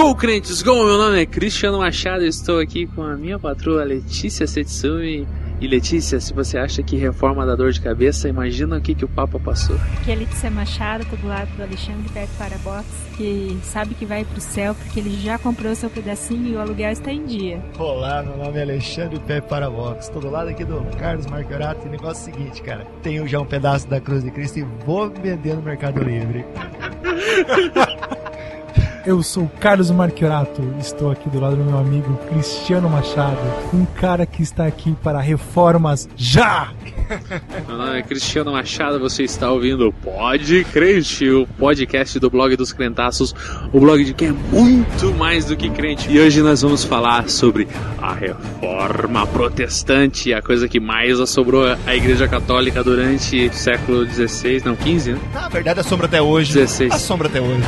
Go, crentes, go! Meu nome é Cristiano Machado e estou aqui com a minha patroa Letícia Setsumi. E Letícia, se você acha que reforma dá dor de cabeça, imagina o que, que o Papa passou. Aqui é Letícia Machado, do lado do Alexandre perto para Box, que sabe que vai pro céu porque ele já comprou seu pedacinho e o aluguel está em dia. Olá, meu nome é Alexandre Pepe Parabox. Estou do lado aqui do Carlos Marquiorato. E o negócio é o seguinte, cara. Tenho já um pedaço da Cruz de Cristo e vou vender no Mercado Livre. Eu sou o Carlos Marchiorato, estou aqui do lado do meu amigo Cristiano Machado, um cara que está aqui para reformas já! Meu nome é Cristiano Machado, você está ouvindo o Pod Crente, o podcast do blog dos crentaços, o blog de quem é muito mais do que crente. E hoje nós vamos falar sobre a reforma protestante, a coisa que mais assombrou a Igreja Católica durante o século XVI, não, XV, né? Na verdade, assombra até hoje. 16. Assombra até hoje.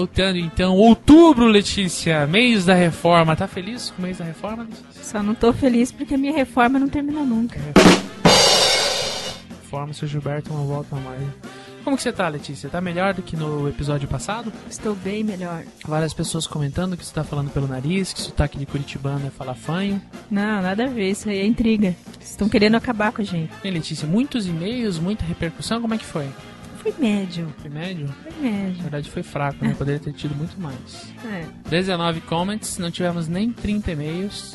Voltando então, outubro, Letícia, mês da reforma. Tá feliz com o mês da reforma, Letícia? Só não tô feliz porque a minha reforma não termina nunca. Reforma, seu Gilberto não volta mais. Como que você tá, Letícia? Tá melhor do que no episódio passado? Estou bem melhor. Várias pessoas comentando que você tá falando pelo nariz, que sotaque de curitibano é falar fanho. Não, nada a ver, isso aí é intriga. Estão querendo acabar com a gente. Bem, Letícia, muitos e-mails, muita repercussão, como é que foi? Foi médio, Foi médio? foi Na médio. verdade foi fraco, né? Poderia ter tido muito mais. É, 19 comments, não tivemos nem 30 e-mails.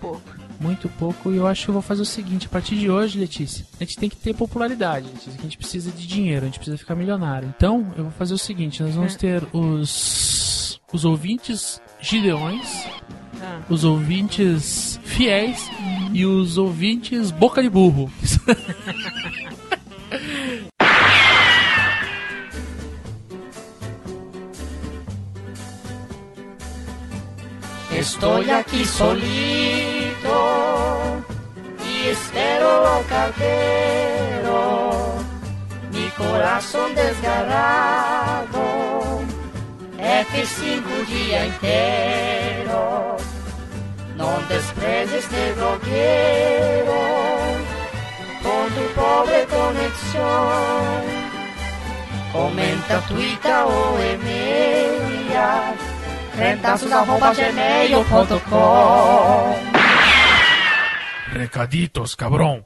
pouco. Muito pouco, e eu acho que eu vou fazer o seguinte: a partir de hoje, Letícia, a gente tem que ter popularidade, Letícia, que a gente precisa de dinheiro, a gente precisa ficar milionário. Então, eu vou fazer o seguinte: nós vamos É. ter os, os ouvintes gideões, Ah, os ouvintes fiéis e os ouvintes boca de burro. Estoy aquí solito y espero cartero, mi corazón desgarrado, F5 día entero, no desprecies te lo quiero, con tu pobre conexión, comenta, tuita o email crentaços.gmail.com Recaditos, cabrão.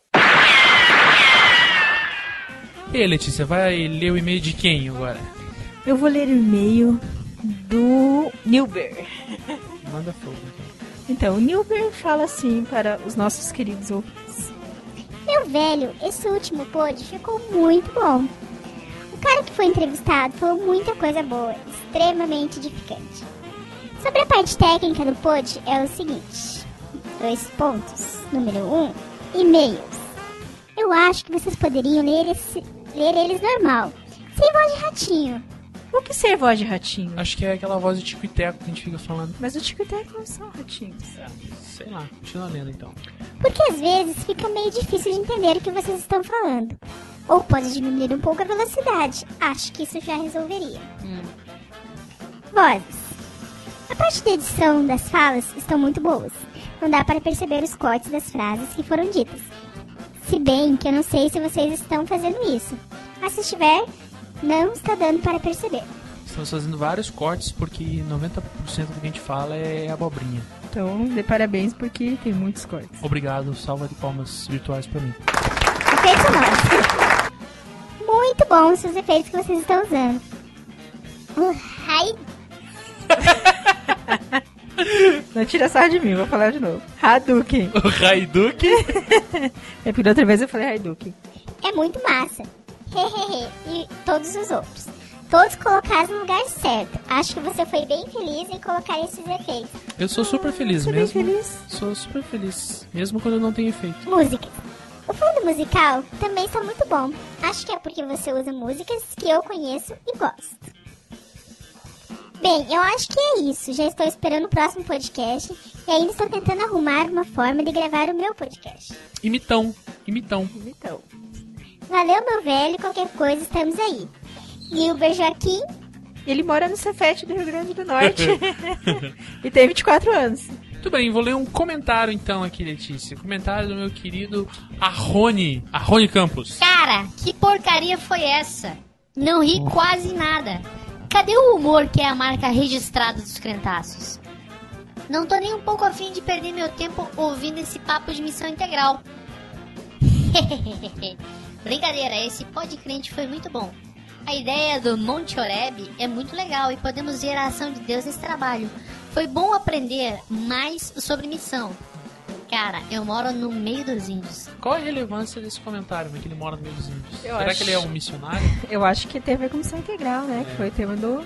E aí, Letícia, vai ler o e-mail de quem agora? Eu vou ler o e-mail do Nilber. Manda fogo. então. Então, o Nilber fala assim para os nossos queridos ouvintes. Meu velho, esse último pod ficou muito bom. O cara que foi entrevistado falou muita coisa boa, extremamente edificante. Sobre a parte técnica do pod é o seguinte: dois pontos. Número um, e-mails. Eu acho que vocês poderiam ler, esse- ler eles normal, sem voz de ratinho. O que ser voz de ratinho? Acho que é aquela voz de Tico e Teco que a gente fica falando. Mas o Tico e Teco não são ratinhos. Sei lá, continua lendo então. Porque às vezes fica meio difícil de entender o que vocês estão falando. Ou pode diminuir um pouco a velocidade. Acho que isso já resolveria. Vozes. A parte da edição das falas estão muito boas. Não dá para perceber os cortes das frases que foram ditas. Se bem que eu não sei se vocês estão fazendo isso. Mas se estiver, não está dando para perceber. Estamos fazendo vários cortes porque 90% do que a gente fala é abobrinha. Então, dê parabéns porque tem muitos cortes. Obrigado, salva de palmas virtuais pra mim. Efeitos sonoros. Muito bons os efeitos que vocês estão usando. O Rai Não tira sarro de mim, vou falar de novo. Hadouken. O Raiduque? É porque da outra vez eu falei Hadouken. é muito massa. Hehehe. e todos os outros. Todos colocados no lugar certo. Acho que você foi bem feliz em colocar esses efeitos. Eu sou super feliz Sou bem mesmo. feliz. Sou super feliz, mesmo quando eu não tenho efeito. Músicas. O fundo musical também está muito bom. Acho que é porque você usa músicas que eu conheço e gosto. Bem, eu acho que é isso. Já estou esperando o próximo podcast e ainda estou tentando arrumar uma forma de gravar o meu podcast. Imitão, imitão. Então, Valeu, meu velho. Qualquer coisa, estamos aí. Gilber Joaquim, Ele mora no Cefete do Rio Grande do Norte. e tem 24 anos. Muito bem, vou ler um comentário então aqui, Letícia. Comentário do meu querido Arrone, Arrone Campos. Cara, que porcaria foi essa? Não ri quase nada. Cadê o humor que é a marca registrada dos crentaços? Não tô nem um pouco afim de perder meu tempo ouvindo esse papo de missão integral. Brincadeira, esse podcrente foi muito bom. A ideia do Monte Oreb é muito legal e podemos ver a ação de Deus nesse trabalho. Foi bom aprender mais sobre missão. Cara, eu moro no meio dos índios. Qual a relevância desse comentário, que ele mora no meio dos índios? Eu Será acho- que ele é um missionário? Eu acho que tem a ver com missão integral, né? É. Que foi o tema do.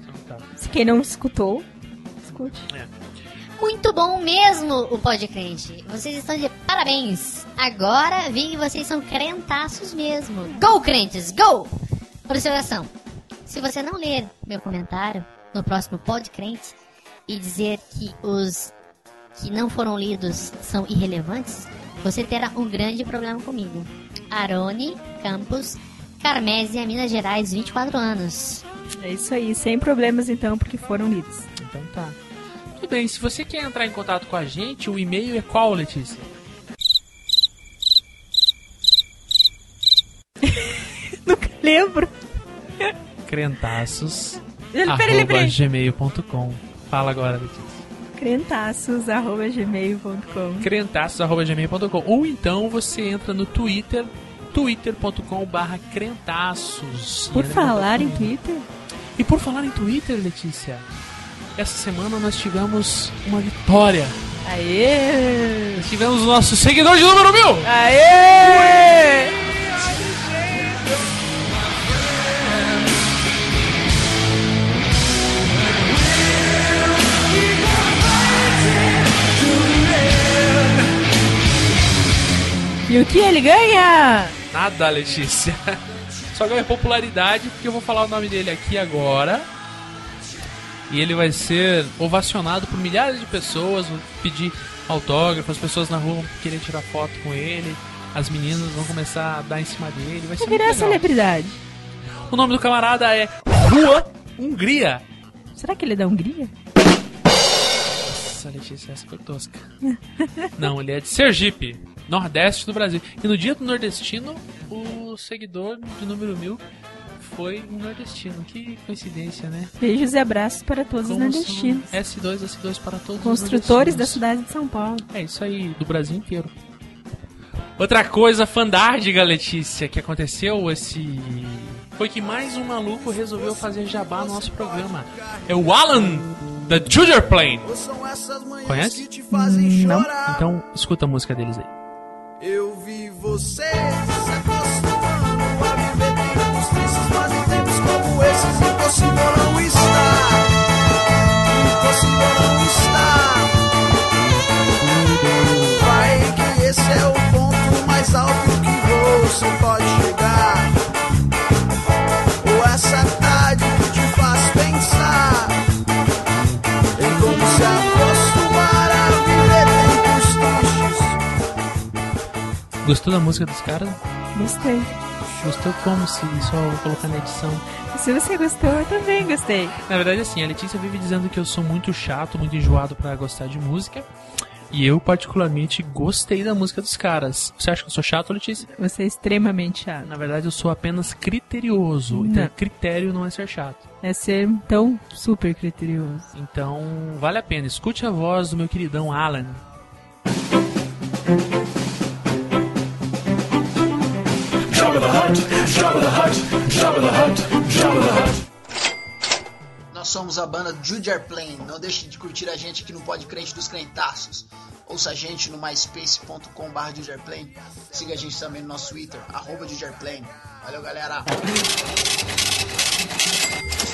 Então tá. Se quem não escutou, escute. Muito bom mesmo o Podcrente. Vocês estão de parabéns. Agora vi que vocês são crentaços mesmo. Go, crentes, go! Observação. Se você não ler meu comentário no próximo Podcrente e dizer que os que não foram lidos são irrelevantes, você terá um grande problema comigo. Arone Campos, Carmésia, Minas Gerais, 24 anos. É isso aí, sem problemas então, porque foram lidos. Então tá. Tudo bem, se você quer entrar em contato com a gente, o e-mail é qual, Letícia? Nunca lembro. Crentaços. Ele- peraí, arroba peraí. gmail.com. Fala agora, Letícia. crentaços.gmail.com crentaços.gmail.com ou então você entra no Twitter twitter.com barra crentaços. Por falar em. Twitter, e por falar em Twitter Letícia essa semana nós tivemos uma vitória. Aê! Tivemos o nosso seguidor de número mil. Aê! E o que ele ganha? nada Letícia só ganha popularidade porque eu vou falar o nome dele aqui agora e ele vai ser ovacionado por milhares de pessoas vão pedir autógrafo as pessoas na rua vão querer tirar foto com ele as meninas vão começar a dar em cima dele vai ser muito virar legal. celebridade. O nome do camarada é Rua Hungria. Será que ele é da Hungria? Nossa, Letícia, essa foi tosca. Não, ele é de Sergipe, Nordeste do Brasil. E no dia do nordestino, o seguidor de número mil foi um nordestino. Que coincidência, né? Beijos e abraços para todos os Como nordestinos. são S2, S2 para todos Construtores os da nordestinos. cidade de São Paulo. É isso aí, do Brasil inteiro. Outra coisa fandárdiga, Letícia, que aconteceu esse. Foi que mais um maluco resolveu fazer jabá no nosso programa. É o Alan, da Junior Plane. Conhece? Não. Então, escuta a música deles aí. Você se acostumando a viver tempos tristes, mas em tempos como esses impossível não está. Impossível não está. Vai que esse é o ponto mais alto que você pode Gostou da música dos caras? Gostei. Gostou como se só vou colocar na edição? Se você gostou, eu também gostei. Na verdade, assim, a Letícia vive dizendo que eu sou muito chato, muito enjoado pra gostar de música. E eu, particularmente, gostei da música dos caras. Você acha que eu sou chato, Letícia? Você é extremamente chato. Na verdade, eu sou apenas criterioso. Então, Não. critério não é ser chato. É ser tão super criterioso. Então, vale a pena. Escute a voz do meu queridão Alan. Nós somos a banda Jude Airplane. Não deixe de curtir a gente aqui no Pod Crente dos Crentaços. Ouça a gente no myspace.com.br Jude Airplane. Siga a gente também no nosso Twitter, arroba Jude Airplane. Valeu, galera!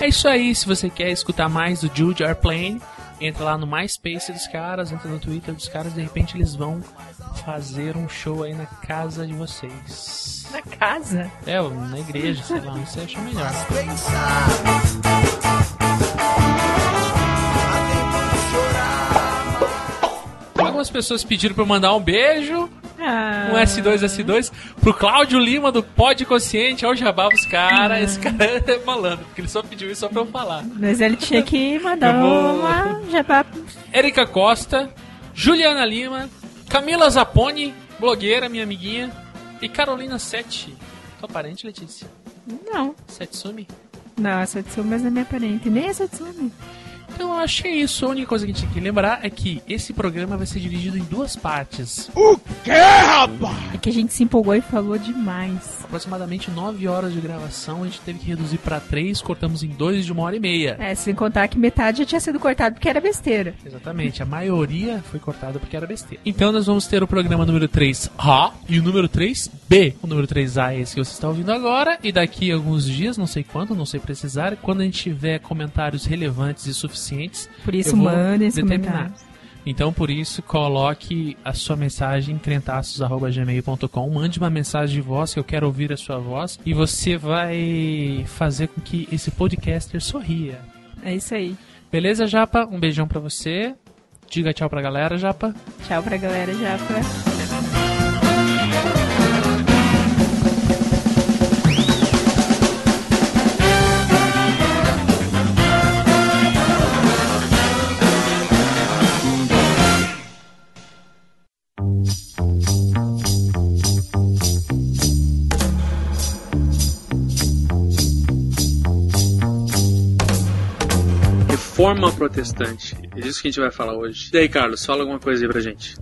É isso aí. Se você quer escutar mais do Jude Airplane, entra lá no MySpace dos caras, entra no Twitter dos caras. De repente, eles vão fazer um show aí na casa de vocês. Na casa? É, na igreja, sei lá, você acha melhor. Algumas pessoas pediram pra eu mandar um beijo. Ah. Um S2, S2. Pro Cláudio Lima do Pod Consciente, ao Jabá os caras. Esse cara é malandro, porque ele só pediu isso só pra eu falar. Mas ele tinha que mandar vou- uma jabá. Erika Costa, Juliana Lima, Camila Zaponi, blogueira, minha amiguinha, e Carolina Sete. Tua parente, Letícia? Não. Setsumi? Não, essa Tsumi mas não é minha parente. Nem essa Tsumi. Então eu acho que é isso. A única coisa que a gente tem que lembrar é que esse programa vai ser dividido em duas partes. O quê, rapaz? É que a gente se empolgou e falou demais. Aproximadamente 9 horas de gravação, a gente teve que reduzir pra 3, cortamos em 2 de uma hora e meia. É, sem contar que metade já tinha sido cortado porque era besteira. Exatamente, a maioria foi cortada porque era besteira. Então nós vamos ter o programa número 3A e o número 3B. O número 3A é esse que você está ouvindo agora, e daqui a alguns dias, não sei quando, não sei precisar, quando a gente tiver comentários relevantes e suficientes, Por isso, mandem determinar. Então, por isso, coloque a sua mensagem em crentaços.gmail.com. Mande uma mensagem de voz, que eu quero ouvir a sua voz. E você vai fazer com que esse podcaster sorria. É isso aí. Beleza, Japa? Um beijão pra você. Diga tchau pra galera, Japa. Tchau pra galera, Japa. Reforma protestante. É disso que a gente vai falar hoje. E aí, Carlos, fala alguma coisa aí pra gente.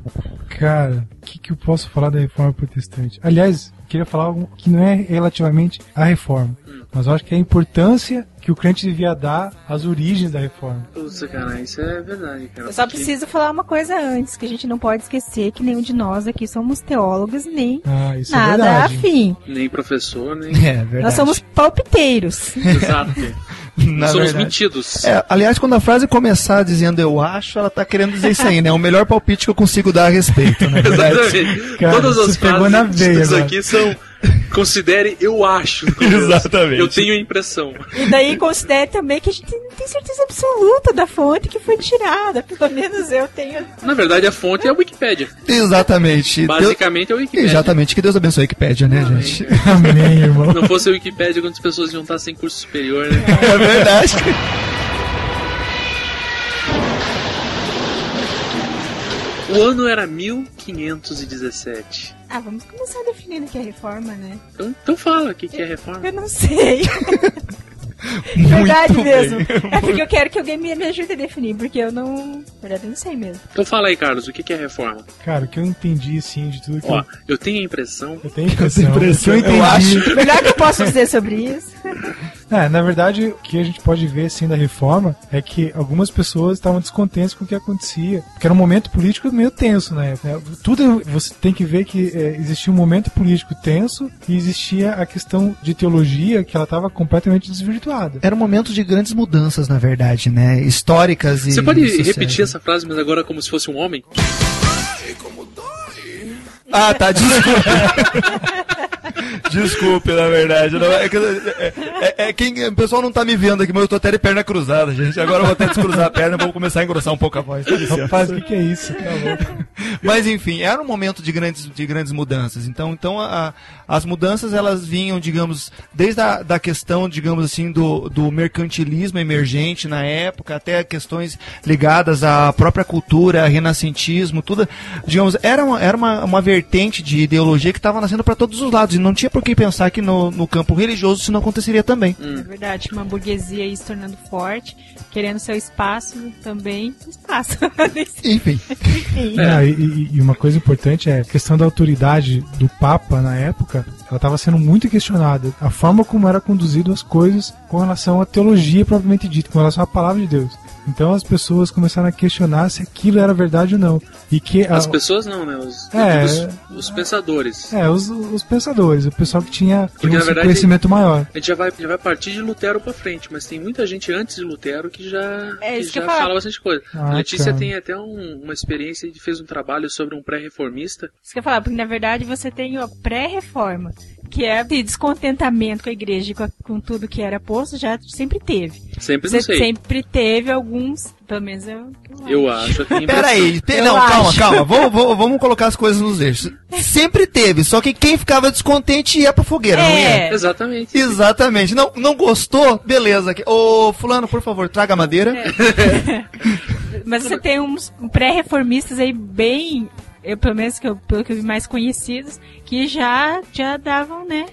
Cara, o que, que eu posso falar da reforma protestante? Aliás, eu queria falar algo que não é relativamente à reforma, mas eu acho que é a importância que o crente devia dar às origens da reforma. Putz, cara, isso é verdade, cara. Eu só porque- preciso falar uma coisa antes, que a gente não pode esquecer que nenhum de nós aqui somos teólogos nem Ah, isso é nada verdade. afim. Nem professor, nem. É verdade. Nós somos palpiteiros. Exato. Na somos verdade. metidos. É, aliás, quando a frase começar dizendo eu acho, ela tá querendo dizer isso aí, né? É o melhor palpite que eu consigo dar a respeito, né? Exatamente. Cara, Todas as frases veia agora. aqui são. Considere eu acho. Exatamente. Eu tenho a impressão. E daí considere também que a gente não tem certeza absoluta da fonte que foi tirada. Pelo menos eu tenho. Na verdade, a fonte é a Wikipédia. Exatamente. Basicamente é a. Wikipédia. Exatamente. Que Deus abençoe a Wikipédia, né, gente? Amém, irmão. Se não fosse a Wikipédia, quantas pessoas iam estar sem curso superior, né? É verdade. O ano era 1517. Ah, vamos começar definindo o que é reforma, né? Então, então fala o que, que é reforma. Eu não sei. Muito verdade bem. mesmo. É porque eu quero que alguém me, me ajude a definir, porque eu não. Na verdade, eu não sei mesmo. Então fala aí, Carlos, o que, que é reforma? Cara, o que eu entendi, assim, de tudo que Ó, eu, eu tenho a impressão. eu tenho a impressão, impressão, o que eu eu entendi, acho. Melhor que eu posso dizer sobre isso. É, na verdade, o que a gente pode ver assim da reforma é que algumas pessoas estavam descontentes com o que acontecia, porque era um momento político meio tenso na época. né? Tudo você tem que ver que é, existia um momento político tenso e existia a questão de teologia que ela estava completamente desvirtuada. Era um momento de grandes mudanças, na verdade, né? Históricas e. Você pode sociais. repetir essa frase, mas agora como se fosse um homem? Ah, tá, desculpe. desculpe, na verdade. Não, é, que- é- é- é quem, o pessoal não tá me vendo aqui, mas eu tô até de perna cruzada, gente. Agora eu vou até descruzar a perna e vou começar a engrossar um pouco a voz. Licença. Rapaz, o que, que é isso? Tá. Mas enfim, era um momento de grandes, de grandes mudanças. Então, então a- a- as mudanças elas vinham, digamos, desde a da questão, digamos assim, do, do mercantilismo emergente na época, até questões ligadas à própria cultura, renascentismo, tudo, digamos, era uma, era uma, uma vertente de ideologia que estava nascendo para todos os lados. E não tinha por que pensar que no, no campo religioso isso não aconteceria também. É verdade, uma burguesia aí se tornando forte, querendo seu espaço também. Espaço. Enfim. Enfim. E, e- e uma coisa importante é a questão da autoridade do Papa na época, ela estava sendo muito questionada. A forma como era conduzido as coisas com relação à teologia propriamente dita, com relação à palavra de Deus. Então as pessoas começaram a questionar se aquilo era verdade ou não. E que a- As pessoas não, né? Os, É. os, os pensadores. é, os, os pensadores, o pessoal que tinha, Porque, um verdade, conhecimento maior. A gente já vai, já vai partir de Lutero pra frente, mas tem muita gente antes de Lutero que já, É que já fala bastante coisa. Ah, a Letícia cara. tem até um- uma experiência e fez um trabalho sobre um pré-reformista. Isso que eu ia falar, porque na verdade você tem a pré-reforma, que é de descontentamento com a igreja e com, a- com tudo que era posto, já sempre teve. Sempre Você não sei. sempre teve alguns, pelo menos eu, Eu acho. eu tenho impressão. Peraí, pe- Eu não, calma, acho. calma. Vamos, vamos, vamos colocar as coisas nos eixos. Sempre teve, só que quem ficava descontente ia pra fogueira, não ia? É. Exatamente. Exatamente. Não, não gostou? Beleza. Ô, fulano, por favor, traga madeira. Mas você tem uns pré-reformistas aí bem, eu, pelo menos que eu, pelo que eu vi mais conhecidos, que já, já davam, né?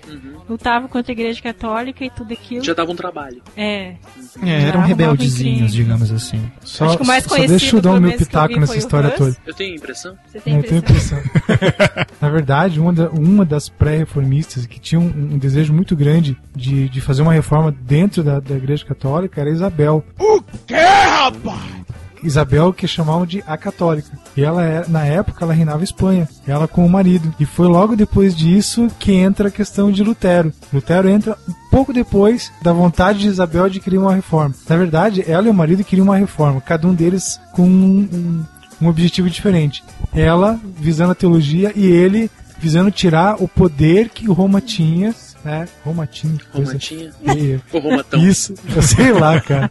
Lutavam contra a igreja católica e tudo aquilo. Já dava um trabalho. É. É, eram rebeldezinhos, digamos assim. Só, Acho que o mais só conhecido, deixa eu dar o meu pitaco nessa história Russ. toda. Eu tenho impressão. Você tem Eu tenho impressão? impressão. Na verdade, uma, da- uma das pré-reformistas que tinha um, um desejo muito grande de, de fazer uma reforma dentro da, da Igreja Católica era Isabel. O quê, rapaz? Isabel que chamavam de a católica. E ela era, na época ela reinava Espanha, ela com o marido. E foi logo depois disso que entra a questão de Lutero. Lutero entra pouco depois da vontade de Isabel de criar uma reforma. Na verdade, ela e o marido queriam uma reforma, cada um deles com um- um, objetivo diferente. Ela visando a teologia e ele visando tirar o poder que Roma tinha, né? Roma tinha. que coisa Roma tinha. feia. O Romatão. Isso, eu sei lá, cara.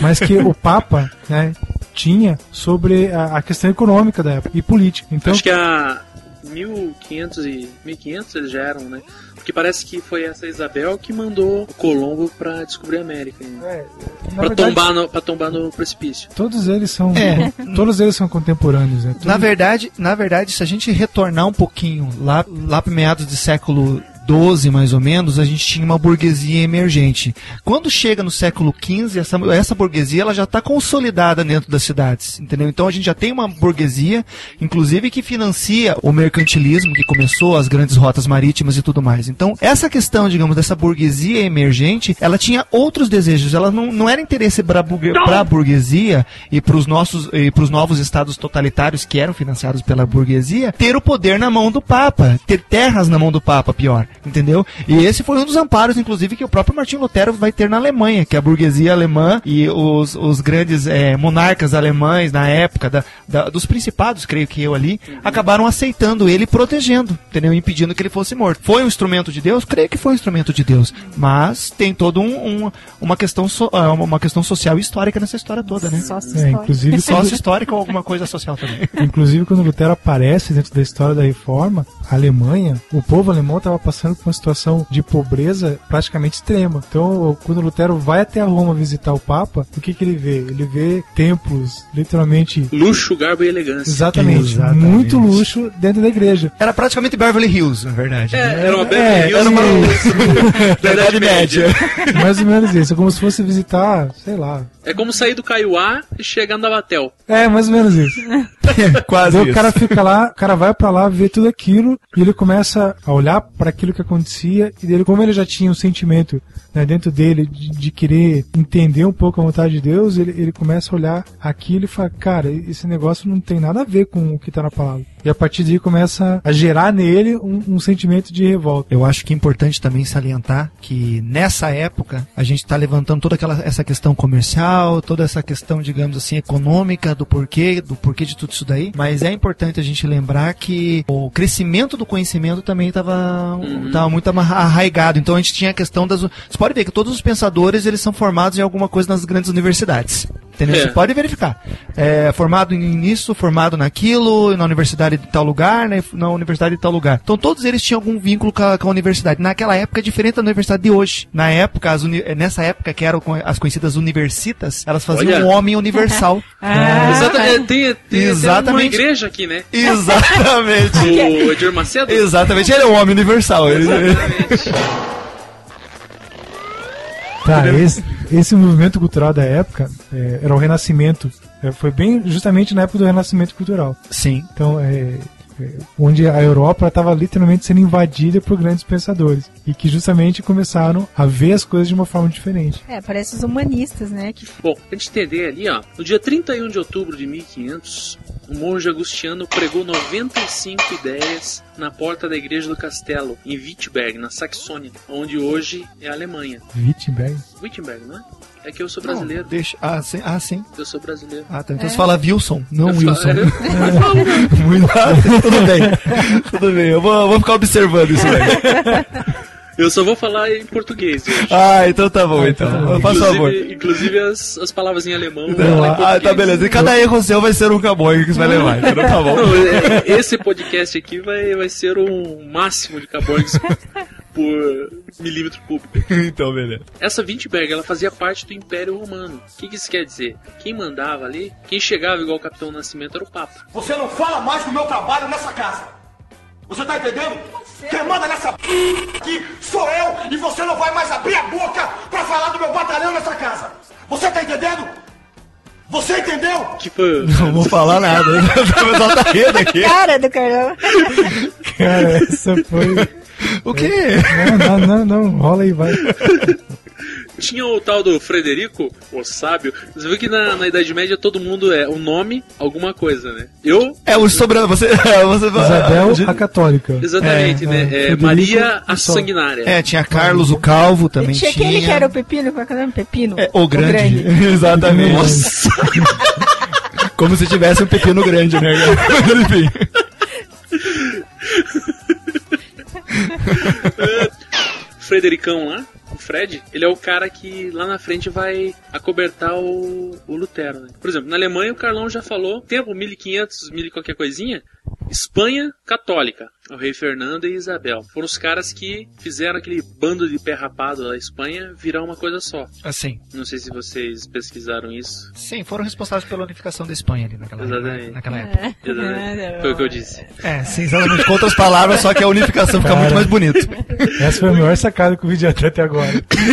Mas que o Papa, né, tinha sobre a, a questão econômica da época e política. Então, Acho que a 1500 e 1500 eles já eram, né? Porque parece que foi essa Isabel que mandou o Colombo pra descobrir a América. Né? é, na verdade, tombar no, tombar no precipício. todos eles são, É. todos eles são contemporâneos, né? Na Tudo- verdade, na verdade, se a gente retornar um pouquinho lá, lá para meados do século 12 mais ou menos, a gente tinha uma burguesia emergente. Quando chega no século XV, essa, essa burguesia ela já está consolidada dentro das cidades, entendeu? Então a gente já tem uma burguesia, inclusive que financia o mercantilismo que começou, as grandes rotas marítimas e tudo mais. Então essa questão, digamos, dessa burguesia emergente, ela tinha outros desejos. Ela não, não era interesse para a burguesia e para os nossos e para os novos estados totalitários que eram financiados pela burguesia ter o poder na mão do Papa, ter terras na mão do Papa, pior, entendeu? E esse foi um dos amparos, inclusive, que o próprio Martinho Lutero vai ter na Alemanha, que a burguesia alemã e os, os grandes eh, monarcas alemães na época da, da- dos principados, creio que eu ali, acabaram aceitando ele e protegendo, entendeu? Impedindo que ele fosse morto. Foi um instrumento de Deus? Creio que foi um instrumento de Deus, mas tem todo um, um- uma questão so- ah, uma questão social e histórica nessa história toda, né? Só se É, inclusive, Sócio histórico ou alguma coisa social também. Inclusive, quando Lutero aparece dentro da história da reforma, a Alemanha, o povo alemão estava passando por uma situação de pobreza praticamente extrema. Então, quando Lutero vai até Roma visitar o Papa, o que, que ele vê? Ele vê templos, literalmente. Luxo, garbo e elegância. Exatamente, Exatamente. muito luxo dentro da igreja. Era praticamente Beverly Hills, na verdade. É, né? era uma Beverly É, Hills era uma- da Idade Média. Mais ou menos isso. É como se fosse visitar, sei lá. É como sair do Caiuá e chegar no Abatel. É, mais ou menos isso. Quase Daí isso. o cara fica lá, o cara vai pra lá, vê tudo aquilo, e ele começa a olhar para aquilo que acontecia, e dele, como ele já tinha um sentimento né, dentro dele de, de querer entender um pouco a vontade de Deus, ele, ele começa a olhar aquilo e fala, cara, esse negócio não tem nada a ver com o que tá na palavra. E a partir daí começa a gerar nele um, um sentimento de revolta. Eu acho que é importante também salientar que nessa época a gente está levantando toda aquela essa questão comercial, toda essa questão, digamos assim, econômica do porquê, do porquê de tudo isso daí. Mas é importante a gente lembrar que o crescimento do conhecimento também estava tava muito arraigado. Então a gente tinha a questão das. Você pode ver que todos os pensadores eles são formados em alguma coisa nas grandes universidades. Entendeu? É. Você pode verificar. É, formado em- nisso, formado naquilo, na universidade de tal lugar, né, na universidade de tal lugar. Então todos eles tinham algum vínculo com a, com a universidade. Naquela época, é diferente da universidade de hoje. Na época, as uni- nessa época que eram as conhecidas universitas, elas faziam Olha. um homem universal. Ah, Exatamente. Tem, tem, tem uma Exatamente. igreja aqui, né? Exatamente. O Edir Macedo? Exatamente, ele é um homem universal. Ele- Exatamente. Tá, esse, esse movimento cultural da época é, era o Renascimento. É, foi bem justamente na época do Renascimento cultural. Sim. Então, é, onde a Europa estava literalmente sendo invadida por grandes pensadores e que justamente começaram a ver as coisas de uma forma diferente. É, parece os humanistas, né? Que Bom, pra gente entender ali, ó, no dia 31 de outubro de 1500, o monge Agustiniano pregou 95 ideias na porta da igreja do castelo, em Wittenberg, na Saxônia, onde hoje é a Alemanha. Wittenberg. Wittenberg, não é? É que eu sou brasileiro. Não, deixa... ah, sim. Ah, sim. Eu sou brasileiro. Ah, tá. Então você fala Wilson, não Eu Wilson. falo-? Muito tudo bem. Tudo bem. Eu vou, vou ficar observando isso daí. Eu só vou falar em português. hoje. Ah, então tá bom, então. Faz favor. Inclusive, inclusive as, as palavras em alemão. Não, em ah, tá beleza. E cada erro seu vai ser um cabonho que você vai levar. Então tá bom. Não, é- esse podcast aqui vai, vai ser um máximo de cabões por milímetro cúbico. Então, beleza. Essa Wittenberg, ela fazia parte do Império Romano. O que, que isso quer dizer? Quem mandava ali, quem chegava igual o Capitão Nascimento era o Papa. Você não fala mais do meu trabalho nessa casa. Você tá entendendo? Quem manda nessa p... aqui sou eu e você não vai mais abrir a boca pra falar do meu batalhão nessa casa. Você tá entendendo? Você entendeu? Tipo, Não vou falar nada. O pessoal tá rindo aqui. Cara do Carlão. Cara, essa foi. O quê? Não, não, não, não. Rola aí, vai. tinha o tal do Frederico, o sábio. Você viu que na, na Idade Média todo mundo é o nome, alguma coisa, né? Eu, É, o sobra... Você... você Isabel, a católica. exatamente, É, né? é, É, Maria a. Sanguinária. É, tinha Carlos, o Calvo também Tinha tinha. aquele que era o Pepino, qual é o nome? Pepino? É, o grande. Exatamente. Nossa! Como se tivesse um pepino grande, né? Mas, Enfim. Fredericão lá, o Fred, ele é o cara que lá na frente vai acobertar o, o Lutero. Né? Por exemplo, na Alemanha o Carlão já falou, tempo 1500, 1000 e qualquer coisinha, Espanha católica, o rei Fernando e Isabel. Foram os caras que fizeram aquele bando de pé rapado da Espanha virar uma coisa só. Assim. Não sei se vocês pesquisaram isso. Sim, foram responsáveis pela unificação da Espanha ali naquela, Exatamente. naquela época. Exatamente. Foi o que eu disse. É, sim, exatamente. Com outras palavras, só que a unificação fica Cara. muito mais bonito. Essa foi a maior sacada que o vídeo até até agora.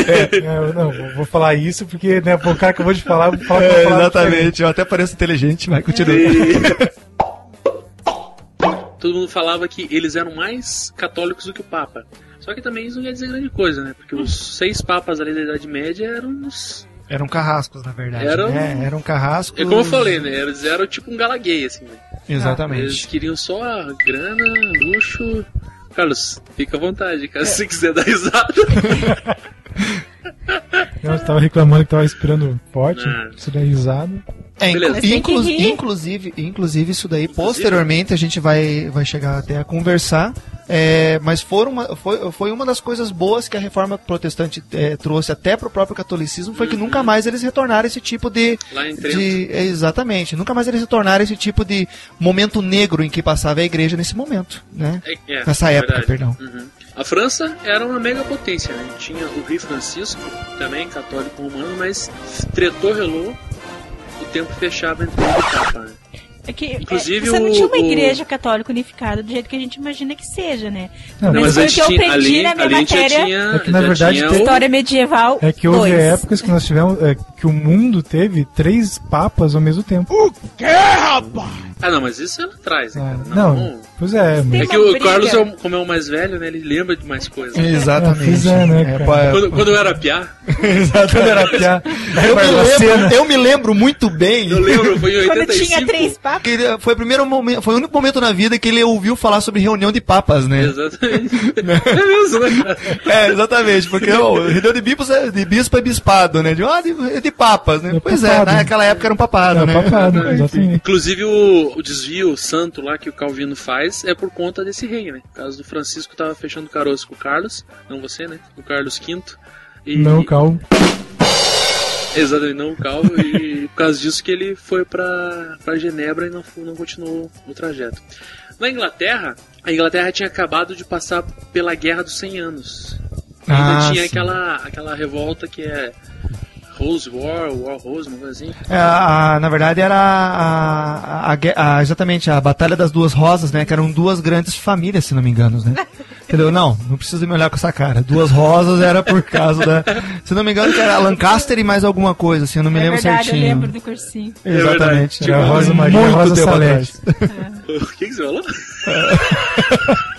É, eu não, vou- vou falar isso porque, né, o cara acabou de falar, vou falar É, vou falar exatamente. Eu até pareço inteligente, mas continua. Todo mundo falava que eles eram mais católicos do que o Papa. Só que também isso não quer dizer grande coisa, né? Porque os seis papas ali da Idade Média eram uns Eram carrascos, na verdade. Eram- né? eram carrascos. É como eu falei, né? Eles eram tipo um galaguei, assim, né? Eles Exatamente. queriam só grana, luxo. Carlos, fica à vontade, cara, se você quiser dar risada. Eu tava reclamando que tava respirando forte, isso daí risada. É, inclu- inclusive, inclusive, isso daí, posteriormente, a gente vai, vai chegar até a conversar. é, mas foram uma, foi, foi uma das coisas boas que a reforma protestante é, trouxe até pro próprio catolicismo, foi que nunca mais eles retornaram esse tipo de. Lá em Trento. de é, exatamente, nunca mais eles retornaram esse tipo de momento negro em que passava a igreja nesse momento, né? É, é, Nessa é época, verdade. perdão. Uhum. A França era uma mega potência, né? Tinha o rei Francisco, também católico romano, mas tretou, relou, o tempo fechava entre ele e o Papa, né? É que, Inclusive é, você não o- tinha uma o- igreja católica unificada do jeito que a gente imagina que seja, né? Não, Não, menos foi o que eu aprendi ali, na minha matéria tinha, É que, na verdade, tinha o- História Medieval É que houve dois. épocas que nós tivemos, é, que o mundo teve três papas ao mesmo tempo. Ah, não, mas isso é lá atrás, né, Ah, cara? não, pois é, Tem É mas... que o briga. Carlos, é o- como é o mais velho, né? Ele lembra de mais coisas. Exatamente. pois é, né, cara? pa- Quando, quando eu era piá, Quando era piá, eu, me Barbacena. lembro, eu me lembro muito bem. eu lembro, foi em Quando 85. tinha três papas. Que ele- foi o primeiro momento, foi o único momento na vida que ele ouviu falar sobre reunião de papas, né? Exatamente. é mesmo, né, cara? É, exatamente, porque o reunião de bispos é de bispo é bispado, né? De, ah, de, de papas, né? É pois é, papado. naquela época era um papado, Era né? papado, exatamente. Inclusive o, o desvio santo lá que o Calvino faz é por conta desse rei, né? No caso do Francisco tava fechando caroço com o Carlos, não você, né? O Carlos V. E, Não, calma. Exatamente, não o Calvo. e por causa disso que ele foi pra, pra Genebra e não, não continuou o trajeto. Na Inglaterra, a Inglaterra tinha acabado de passar pela Guerra dos 100 Anos. Ainda Ah, tinha sim. aquela, aquela revolta que é Rose War, War Rose, uma coisa assim. É, a- na verdade era a, a- a- exatamente a Batalha das Duas Rosas, né? Que eram duas grandes famílias, se não me engano, né? Entendeu? Não, não precisa me olhar com essa cara. Duas rosas era por causa da. Se não me engano, que era Lancaster e mais alguma coisa, assim, eu não me é lembro verdade, certinho. eu lembro do cursinho. Exatamente. É verdade. Era a Rosa Maria, Muito Rosa tempo Salete. O que, que você falou?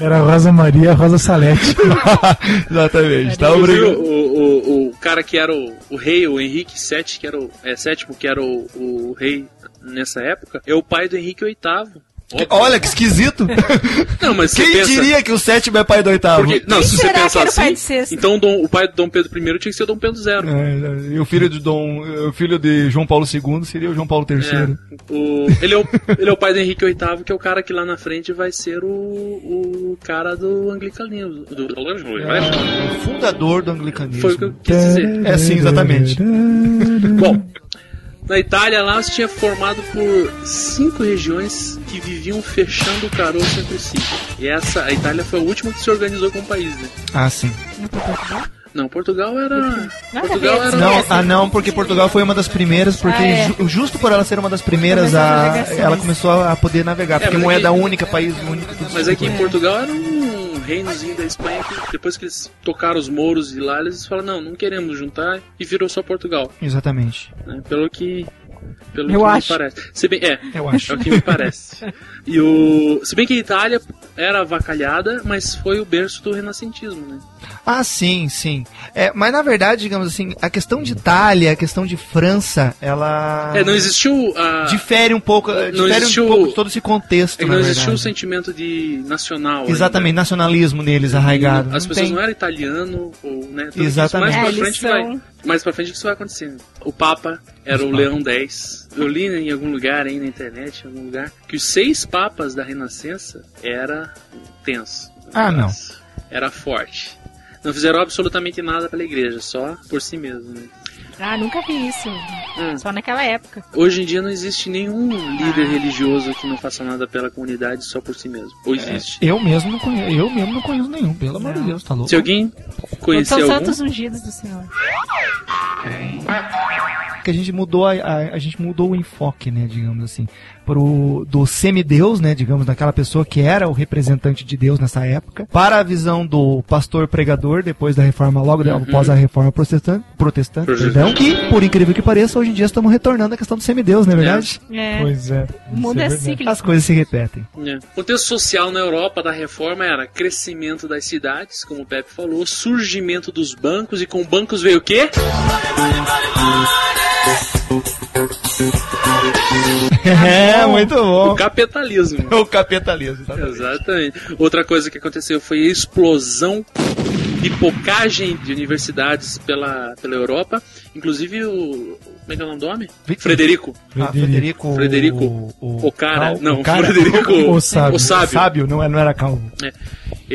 Era a Rosa Maria, a Rosa Salete. exatamente. Tá obrigado. o, o, o cara que era o, o rei, o Henrique VII, que era o é, sétimo, que era o, o rei nessa época, é o pai do Henrique VIII. Olha que esquisito. Não, mas Quem pensa- diria que o sétimo é pai do oitavo? Porque, não, Quem se você pensar assim, então o Dom- o pai do Dom Pedro I tinha que ser o Dom Pedro Zero. É, e o filho de Dom, o filho de João Paulo II seria o João Paulo III. É, o, ele, é o, ele é o pai do Henrique VIII, que é o cara que lá na frente vai ser o, o cara do anglicanismo. Do, do, É, o fundador do anglicanismo. Foi o que eu quis dizer. É sim, exatamente. Bom, na Itália lá se tinha formado por cinco regiões que viviam fechando o caroço entre si. E essa, a Itália foi a última que se organizou como país, né? Ah, sim. Não, Portugal era. Portugal era. Não, ah não, porque Portugal foi uma das primeiras, porque Ah, é. ju- justo por ela ser uma das primeiras, Começou as a, navegações. ela começou a poder navegar, porque mas moeda aqui- única, país único, tudo Mas isso. aqui em Portugal era um reinozinho da Espanha que depois que eles tocaram os mouros de lá, eles falaram, não, não queremos juntar e virou só Portugal. Exatamente. né? Pelo que. Pelo Eu que acho. me parece. Se bem, é, Eu acho. é o que me parece. E o. Se bem que a Itália era avacalhada, mas foi o berço do renascentismo, né? Ah, sim, sim. É, mas na verdade, digamos assim, a questão de Itália, a questão de França, ela É, não existiu a. difere um pouco, difere existiu- um pouco de todo esse contexto, É não existiu o verdade. sentimento de nacional. Exatamente, ainda. nacionalismo neles arraigado. As Não pessoas tem. não eram italiano ou, né? Exatamente. Mais É, pra frente são- vai. Mais pra frente que isso vai acontecendo. O Papa era o Leão X. Eu li em algum lugar aí na internet, em algum lugar, que os seis papas da Renascença era tenso. Ah, não. Era forte. Não fizeram absolutamente nada pela igreja, só por si mesmo. Né? Ah, nunca vi isso. Hum. Só naquela época. Hoje em dia não existe nenhum líder religioso que não faça nada pela comunidade só por si mesmo. Ou existe? Eu mesmo não conheço, eu mesmo não conheço nenhum, pelo amor de Deus, tá louco? Se alguém conhecer São algum, santos ungidos do Senhor. que a gente mudou a, a, a gente mudou o enfoque, né, digamos assim, pro do semideus, né, digamos, daquela pessoa que era o representante de Deus nessa época, para a visão do pastor pregador depois da reforma, logo de- após a reforma protestante, protestante, Protestante. perdão, que por incrível que pareça, hoje em dia estamos retornando à questão do semideus, não é verdade? É. Pois é. O mundo é, verdade. cíclico. As coisas se repetem. É. O contexto social na Europa da reforma era crescimento das cidades, como o Pepe falou, surgimento dos bancos, e com bancos veio o quê? É, muito O bom. capitalismo. O capitalismo, tá Exatamente. Outra coisa que aconteceu foi a explosão, pipocagem de universidades pela, pela Europa. Inclusive o. Como é que é o nome do homem? Frederico. Ah, Frederico. Frederico. O, O cara. Cal- não, o cara- Frederico. o sábio. O sábio. Sábio, não, é, não era calvo.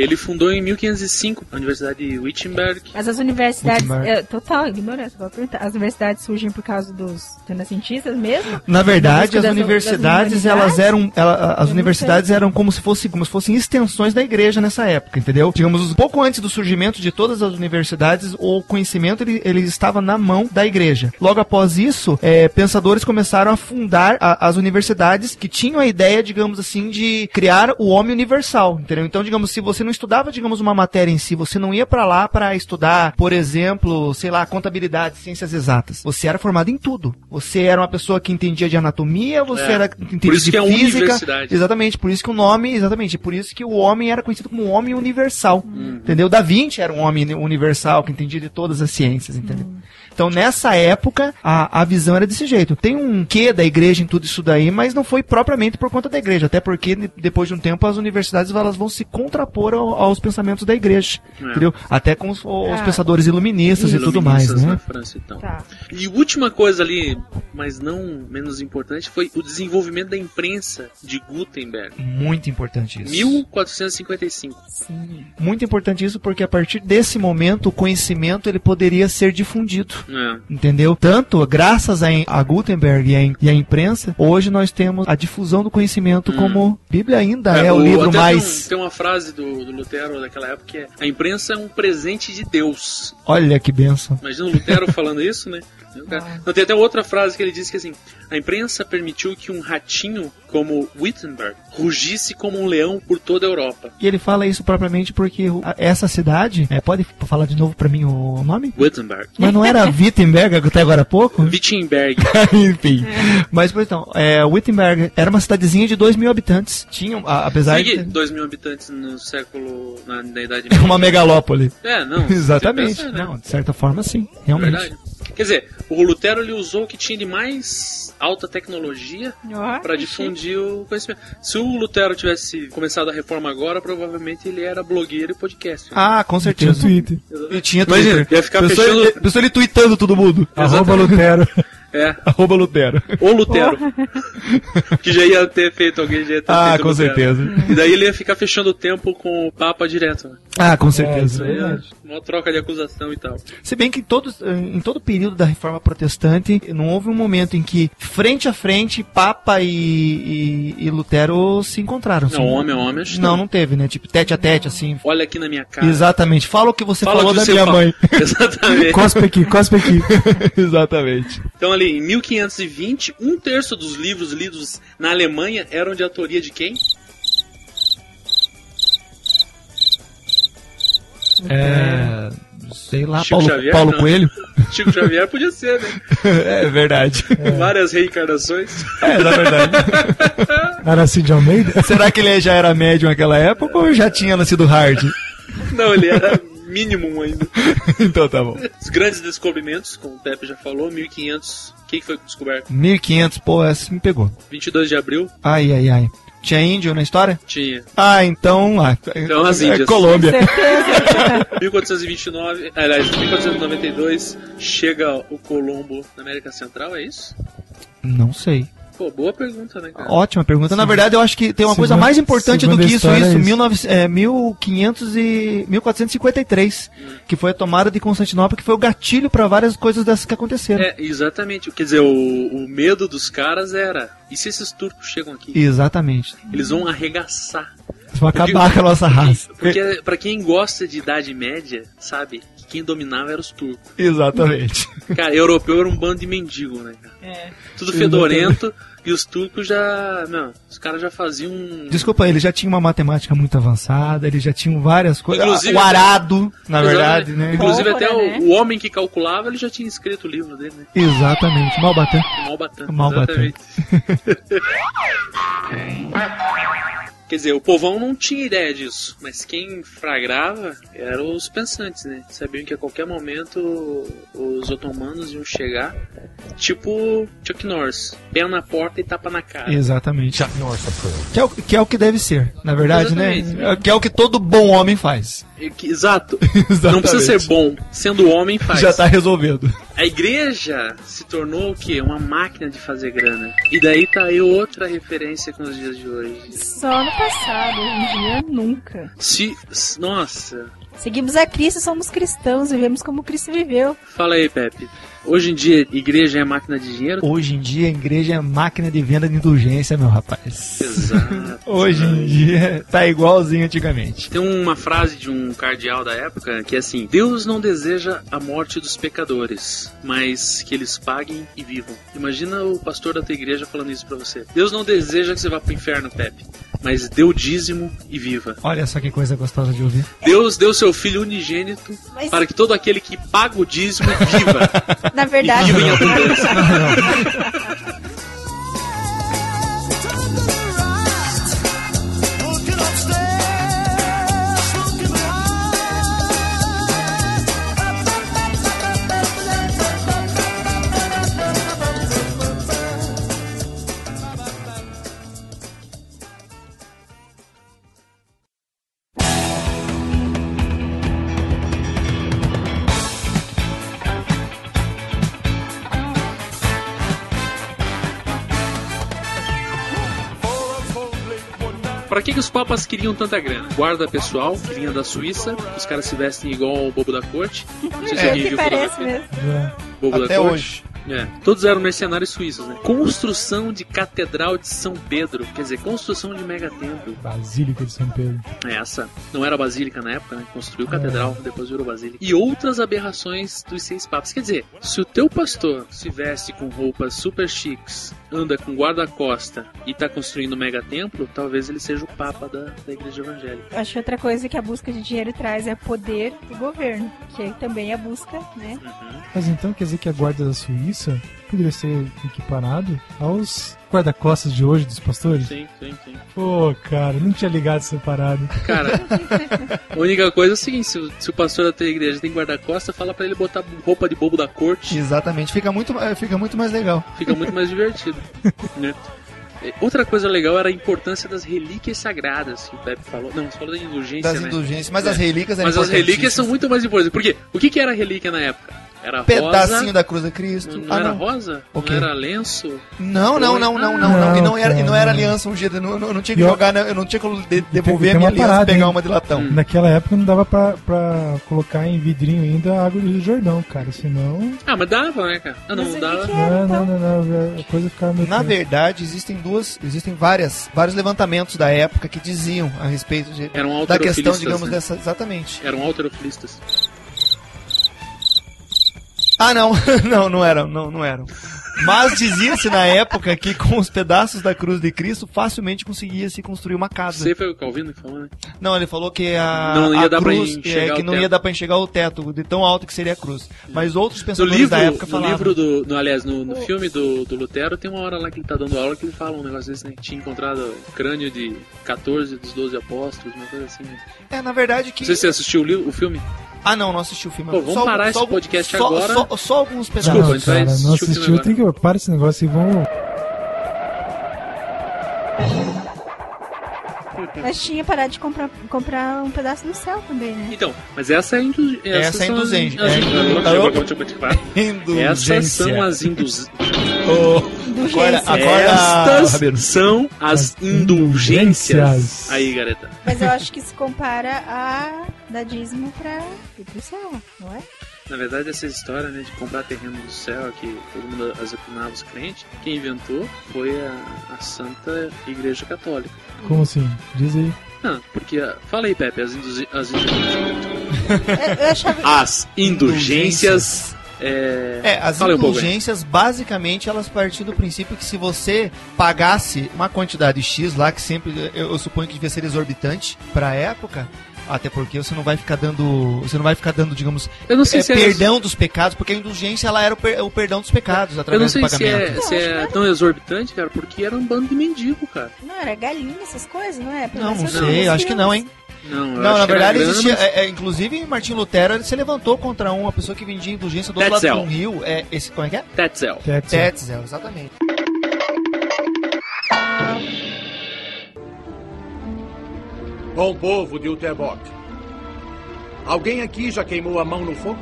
Ele fundou em 1505 a Universidade de Wittenberg. Mas as universidades. É, total ignorância, vou perguntar. As universidades surgem por causa dos renascentistas mesmo? Na verdade, as universidades, elas eram, ela- as não universidades eram como se fosse, como se fossem extensões da igreja nessa época, entendeu? Digamos, um pouco antes do surgimento de todas as universidades, o conhecimento ele, ele estava na mão da igreja. Logo após isso, é, pensadores começaram a fundar a- as universidades que tinham a ideia, digamos assim, de criar o homem universal, entendeu? Então, digamos, se você não estudava, digamos, uma matéria em si, você não ia para lá para estudar, por exemplo, sei lá, contabilidade, ciências exatas. Você era formado em tudo. Você era uma pessoa que entendia de anatomia, você É. era que entendia Por isso de que é física. universidade. Exatamente, por isso que o nome, exatamente, por isso que o homem era conhecido como homem universal. Entendeu? Da Vinci era um homem universal que entendia de todas as ciências, entendeu? Então, nessa época, a, a visão era desse jeito. Tem um quê da igreja em tudo isso daí, mas não foi propriamente por conta da igreja. Até porque, de- depois de um tempo, as universidades elas vão se contrapor ao- aos pensamentos da igreja. É. Entendeu? Até com os, os Ah. pensadores iluministas e tudo mais, Iluministas né? na França, então. Tá. E última coisa ali, mas não menos importante, foi o desenvolvimento da imprensa de Gutenberg. Muito importante isso. 1455. Sim. Muito importante isso porque a partir desse momento o conhecimento ele poderia ser difundido. É. Entendeu? Tanto graças a, a Gutenberg e a, e a imprensa, hoje nós temos a difusão do conhecimento como Bíblia ainda é, o Hum. o- livro até mais. Tem, um- tem uma frase do, do Lutero daquela época que é: A imprensa é um presente de Deus. Olha que benção. Imagina o Lutero falando isso, né? Não, tem até outra frase que ele disse que assim: A imprensa permitiu que um ratinho como Wittenberg rugisse como um leão por toda a Europa. E ele fala isso propriamente porque essa cidade, é, pode falar de novo pra mim o nome? Wittenberg. Mas não era Wittenberg até agora há pouco? Wittenberg. Enfim. Mas, pois então, é, Wittenberg era uma cidadezinha de 2 mil habitantes. Tinham, a- apesar que de. 2 mil habitantes no século. Na, na Idade É uma megalópole. É, não. Exatamente. pensa, né? Não, de certa forma, sim. Realmente. Verdade. Quer dizer, o Lutero ele usou o que tinha de mais alta tecnologia Ó, para difundir o conhecimento. Se o Lutero tivesse começado a reforma agora, provavelmente ele era blogueiro e podcast. Ah, com Tinha certeza. Twitter. E tinha Imagina, Twitter. ia ficar Pessoa, fechando- ele, pessoa ele tweetando todo mundo. Arroba Lutero. É, Arroba Lutero. ou Lutero. que já ia ter feito, alguém já ia ter Ah, feito com Lutero. certeza. E daí ele ia ficar fechando o tempo com o Papa direto, né? Ah, com É, certeza. isso é verdade. Uma troca de acusação e tal. Se bem que em, todos, em todo o período da reforma protestante, não houve um momento em que, frente a frente, Papa e, e, e Lutero se encontraram. Não, assim. homem a homem, acho Não, não teve, né? Tipo, tete a tete, assim. Olha aqui na minha cara. Exatamente. Fala o que você Fala falou que da minha fala. mãe. Exatamente. Cospe aqui, cospe aqui. Exatamente. Então ali, em 1520, um terço dos livros lidos na Alemanha eram de autoria de quem? É. Sei lá, Chico Paulo, Xavier, Paulo. Coelho? Chico Xavier podia ser, né? é verdade. Várias reencarnações. É, na verdade. Aracide Almeida. Será que ele já era médium naquela época ou já tinha nascido hard? Não, ele era mínimo ainda. então tá bom. Os grandes descobrimentos, como o Pepe já falou, 1500. O que que foi descoberto? 1500, pô, essa me pegou. 22 de abril Ai, ai, ai. Tinha índio na história? tinha. Ah, então. Ah, Então, as é Índias. Colômbia. 1429, aliás, 1492, chega o Colombo na América Central, é isso? Não sei. Pô, boa pergunta, né, cara? Ótima pergunta. Na verdade, eu acho que tem uma coisa Segundo- mais importante do que isso, isso. é isso. 19, é, 1500 e 1453, que foi a tomada de Constantinopla, que foi o gatilho para várias coisas dessas que aconteceram. É, exatamente. Quer dizer, o, o medo dos caras era. E se esses turcos chegam aqui? Exatamente. Eles vão arregaçar. Vai acabar com a nossa raça. Porque, pra quem gosta de Idade Média, sabe? Que quem dominava era os turcos. Exatamente. Cara, europeu era um bando de mendigo, né, cara? É. Tudo fedorento. E os turcos já. Não, os caras já faziam. um- Desculpa, ele já tinha uma matemática muito avançada, eles já tinham várias coisas. Inclusive- o arado, na verdade, né? Inclusive, até o, né? o homem que calculava, ele já tinha escrito o livro dele, né? Exatamente. Malbatã. O Malbatã. Malbatã. Exatamente. Quer dizer, o povão não tinha ideia disso, mas quem fragrava eram os pensantes, né? Sabiam que a qualquer momento os otomanos iam chegar, tipo Chuck Norris, pé na porta e tapa na cara. Exatamente. Que é, o, que é o que deve ser, na verdade, Exatamente. né? Que é o que todo bom homem faz. Exato. Exatamente. Não precisa ser bom, sendo homem faz. Já tá resolvido. A igreja se tornou o quê? Uma máquina de fazer grana. E daí tá aí outra referência com os dias de hoje. Só no passado, hoje em dia nunca. Se. Nossa. Seguimos a Cristo, somos cristãos, vivemos como Cristo viveu. Fala aí, Pepe. Hoje em dia, igreja é máquina de dinheiro? Hoje em dia a igreja é máquina de venda de indulgência, meu rapaz. Exato. Hoje em dia tá igualzinho antigamente. Tem uma frase de um cardeal da época que é assim: Deus não deseja a morte dos pecadores, mas que eles paguem e vivam. Imagina o pastor da tua igreja falando isso pra você. Deus não deseja que você vá pro inferno, Pepe, mas o dízimo e viva. Olha só que coisa gostosa de ouvir. Deus deu seu filho unigênito Mas- para que todo aquele que paga o dízimo viva. Na verdade, Pra que, que os papas queriam tanta grana? Guarda pessoal, que vinha da Suíça, os caras se vestem igual o bobo da corte. Não sei se é alguém que viu parece fotografia. mesmo. Bobo da Até corte. hoje. É, todos eram mercenários suíços, né? Construção de Catedral de São Pedro, quer dizer, construção de megatemplo. Basílica de São Pedro. É Essa não era basílica na época, né? Construiu catedral, depois virou basílica. E outras aberrações dos seis papas. Quer dizer, se o teu pastor se veste com roupas super chiques, anda com guarda-costa e tá construindo um megatemplo, talvez ele seja o papa da, da igreja evangélica. Acho que outra coisa que a busca de dinheiro traz é poder do governo, que também é a busca, né? Mas então quer dizer que a guarda da Suíça poderia ser equiparado aos guarda-costas de hoje dos pastores? Sim, sim, sim. Pô, cara, não tinha ligado essa parada. Cara, a única coisa é o seguinte: se, o- se o pastor da tua igreja tem guarda-costa, fala pra ele botar roupa de bobo da corte. Exatamente, fica muito, fica muito mais legal. Fica muito mais divertido. né? Outra coisa legal era a importância das relíquias sagradas, que o Pepe falou. Não, você falou da indulgência, Das né? indulgências, mas as relíquias eram Mas as relíquias são muito mais importantes. Por quê? O que, que era relíquia na época? Era Pedacinho rosa. da cruz de Cristo. Não Ah, era não. rosa? O quê? Não era lenço? Não, não, não, não, não, não. E não era, e não era aliança ungida. Eu não, eu não tinha que E jogar, né? eu não tinha que de- devolver a minha aliança e parada, pegar hein? uma de latão. Hum. Naquela época não dava pra, pra colocar em vidrinho ainda a água do Rio Jordão, cara. Senão. Ah, mas dava, né, cara? Ah, não, Mas não dava. era, Não, não, não, não. A coisa ficava meio. Na verdade, existem duas, existem várias, vários levantamentos da época que diziam a respeito de, Eram da questão, digamos, né? dessa. Exatamente. Eram alterofilistas. Ah, não, não, não eram, não, não eram. Mas dizia-se na época que com os pedaços da cruz de Cristo facilmente conseguia se construir uma casa. Você foi o Calvino que falou, né? Não, ele falou que a, Não ia a dar pra cruz enxergar é, que não teto. ia dar pra enxergar o teto de tão alto que seria a cruz. Mas outros No pensadores livro, da época no falavam. livro do. No, aliás, no, no filme do, do Lutero, tem uma hora lá que ele tá dando aula que ele fala um negócio desse, né? Que tinha encontrado o crânio de 14 dos 12 apóstolos, uma coisa assim. né? É, na verdade que. Não sei se você assistiu o, o filme. Ah, não, não assisti o filme. Pô, vamos parar esse algum- podcast só, agora. Só, só alguns pedaços. Desculpa, Não, a gente vai cara, não assistiu. agora. Tem que. Para esse negócio e vamos. Mas tinha parado de comprar, comprar um pedaço do céu também, né? Então, mas essa é a indu... Essa é as- É, Essas são as indulgências. Agora, Indulgência. agora Rabelo. Estas são as As indulgências. indulgências. Aí, gareta. Mas eu acho que se compara a dar dízimo pra ir pro céu, não é? Na verdade, essa história né, de comprar terreno do céu, que todo mundo azepunava os crentes, quem inventou foi a, a Santa Igreja Católica. Como assim? Diz aí. Não, porque. ah, Fala aí, Pepe, as, indulgências. as, indulgências. As indulgências. É, É, as Fala um pouco indulgências, basicamente, elas partiam do princípio que se você pagasse uma quantidade X lá, que sempre eu, eu suponho que devia ser exorbitante pra época, até porque você não vai ficar dando. Você não vai ficar dando, digamos, Eu não sei é, se é- perdão dos pecados, porque a indulgência ela era o, per- o perdão dos pecados Eu através não do se pagamento. é, se é tão exorbitante, cara, porque era um bando de mendigo, cara. Não, era galinha, essas coisas, não é? Pelo Não, não sei, acho que não, hein? Não, Não, na verdade grana, existia. mas- É, é, inclusive, Martin Lutero ele se levantou contra uma pessoa que vendia indulgência do outro lado um rio. É, esse, como é que é? Tetzel. Tetzel. Tetzel, exatamente. Bom povo de Utebok. Alguém aqui já queimou a mão no fogo?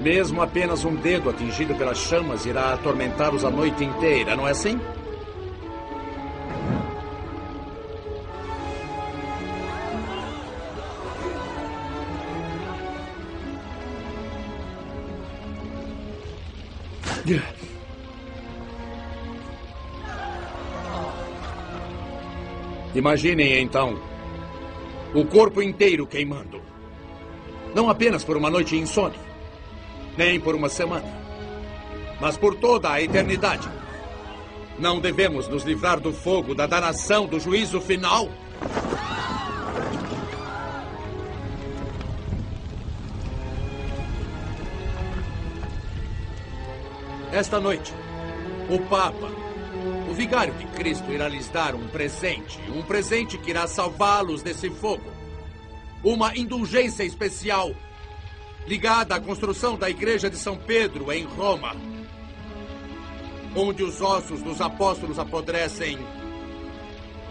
Mesmo apenas um dedo atingido pelas chamas irá atormentá-los a noite inteira, não é assim? Imaginem então o corpo inteiro queimando. Não apenas por uma noite insone, nem por uma semana, mas por toda a eternidade. Não devemos nos livrar do fogo da danação do juízo final? Esta noite, o Papa, o vigário de Cristo, irá lhes dar um presente. Um presente que irá salvá-los desse fogo. Uma indulgência especial ligada à construção da igreja de São Pedro em Roma. Onde os ossos dos apóstolos apodrecem,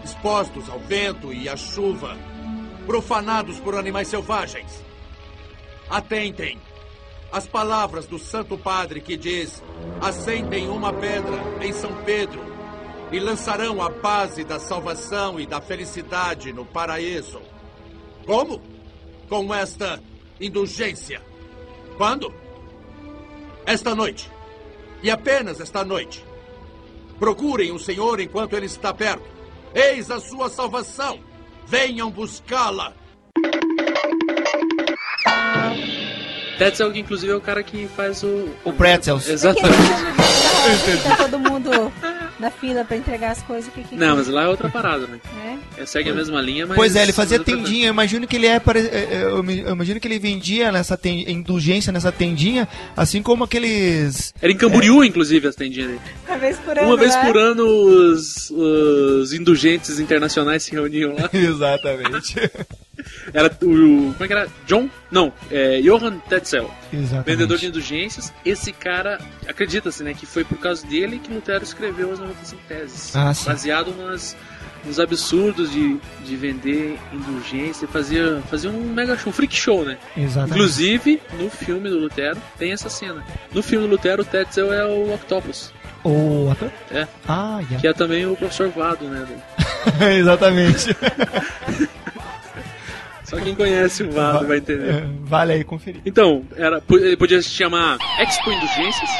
expostos ao vento e à chuva, profanados por animais selvagens. Atentem as palavras do Santo Padre que diz: acendem uma pedra em São Pedro e lançarão a base da salvação e da felicidade no paraíso. Como? Com esta indulgência. Quando? Esta noite. E apenas esta noite. Procurem o Senhor enquanto ele está perto. Eis a sua salvação. Venham buscá-la. Tetzel, que inclusive é o cara que faz o. O Pretzels. Exatamente. Tá todo mundo na fila pra entregar as coisas. Que, que, Não, mas lá é outra parada, né? É. É, segue a mesma linha, mas. Pois é, ele fazia mas outra tendinha. Eu imagino que ele é. pare- é, é, Eu imagino que ele vendia nessa ten- indulgência nessa tendinha, assim como aqueles. Era em Camboriú, inclusive, as tendinhas dele. Uma vez por ano. Uma vez por ano, os, os indulgentes internacionais se reuniam lá. Exatamente. Era o. Como é que era? John? Não, é Johann Tetzel. Exatamente. Vendedor de indulgências. Esse cara, acredita-se, né, que foi por causa dele que Lutero escreveu as 95 teses. Ah, sim. Baseado nas, nos absurdos de, de vender indulgência. Fazia, fazia um mega show, um freak show, né? Exatamente. Inclusive, no filme do Lutero, tem essa cena. No filme do Lutero, o Tetzel é o Octopus. O ator? É. Ah, já. Que é também o professor Vado, né? Exatamente. Só quem conhece o Vado vai entender. É, Vale aí conferir. Então, era, ele podia se chamar Expo Indulgências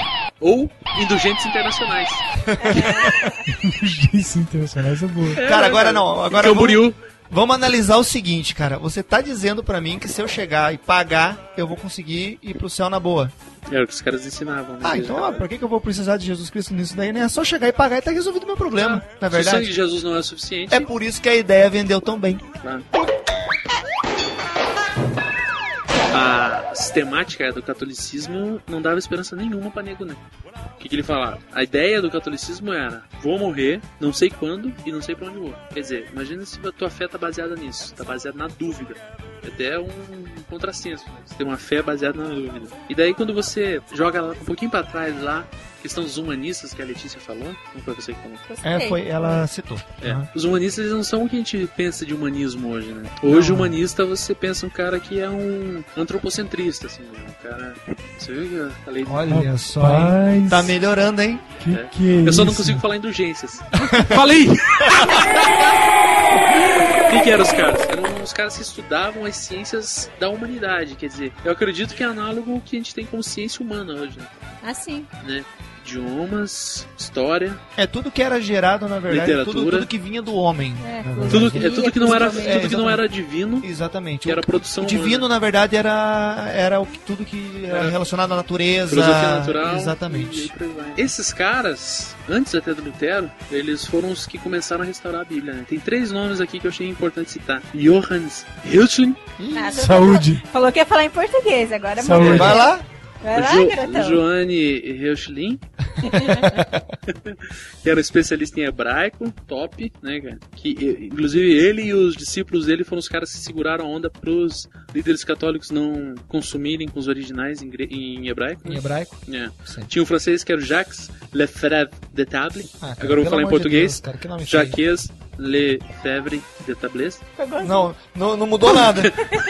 ou Indulgentes Internacionais. Internacional, essa é boa. Cara, agora não. Agora Camboriú. vamos, vamos analisar o seguinte, cara. Você tá dizendo pra mim que se eu chegar e pagar, eu vou conseguir ir pro céu na boa. Era o que os caras ensinavam, né? Ah, então, ó, pra que, que eu vou precisar de Jesus Cristo nisso daí, né? É só chegar e pagar e tá resolvido o meu problema, na Se o sangue de verdade. Jesus não é suficiente, É por isso que a ideia vendeu tão bem. Claro. A sistemática do catolicismo não dava esperança nenhuma pra nego, né? O que, que ele falava? A ideia do catolicismo era: vou morrer, não sei quando e não sei pra onde vou. Quer dizer, imagina se a tua fé tá baseada nisso, tá baseada na dúvida. É Até um contrassenso. né? Você tem uma fé baseada na dúvida. E daí, quando você joga um pouquinho pra trás lá, questão dos humanistas que a Letícia falou, não foi você que falou? É, foi, ela citou. É. Aham. Os humanistas eles não são o que a gente pensa de humanismo hoje, né? Hoje, Não. humanista, você pensa um cara que é um antropocentrista, assim, né? Um cara. Você viu que eu falei? Olha só, hein? Tá melhorando, hein? que que é Eu só não isso? consigo falar indulgências. Falei! O que, que eram os caras? Eram os caras que estudavam as ciências da humanidade. Quer dizer, eu acredito que é análogo ao que a gente tem como ciência humana hoje, né? Assim. né? Idiomas, história, É tudo que era gerado, na verdade, tudo, Literatura. tudo que vinha do homem. É, tudo, é tudo que não era, É, tudo que não era divino, Exatamente. que era O- produção O divino, humana. na verdade, era, era o que, tudo que era Era relacionado à natureza. filosofia natural. Exatamente. Esses caras, antes até do Lutero, eles foram os que começaram a restaurar a Bíblia. Né? Tem três nomes aqui que eu achei importante citar: Johannes Ah, você Saúde. Falou, falou que ia falar em português, agora Saúde. Vai lá. Vai lá, Jo- garotão. Johanne Hilschling, que era especialista em hebraico, top, né, cara? Que, inclusive, ele e os discípulos dele foram os caras que seguraram a onda pros líderes católicos não consumirem com os originais em, em hebraico. Em né? hebraico? É. Sim. Tinha um francês que era o Jacques Lefebvre de Table. Ah, cara, Agora eu vou falar em amor de português. Deus, cara, Lefebvre de Tablés. Não, não, não mudou nada.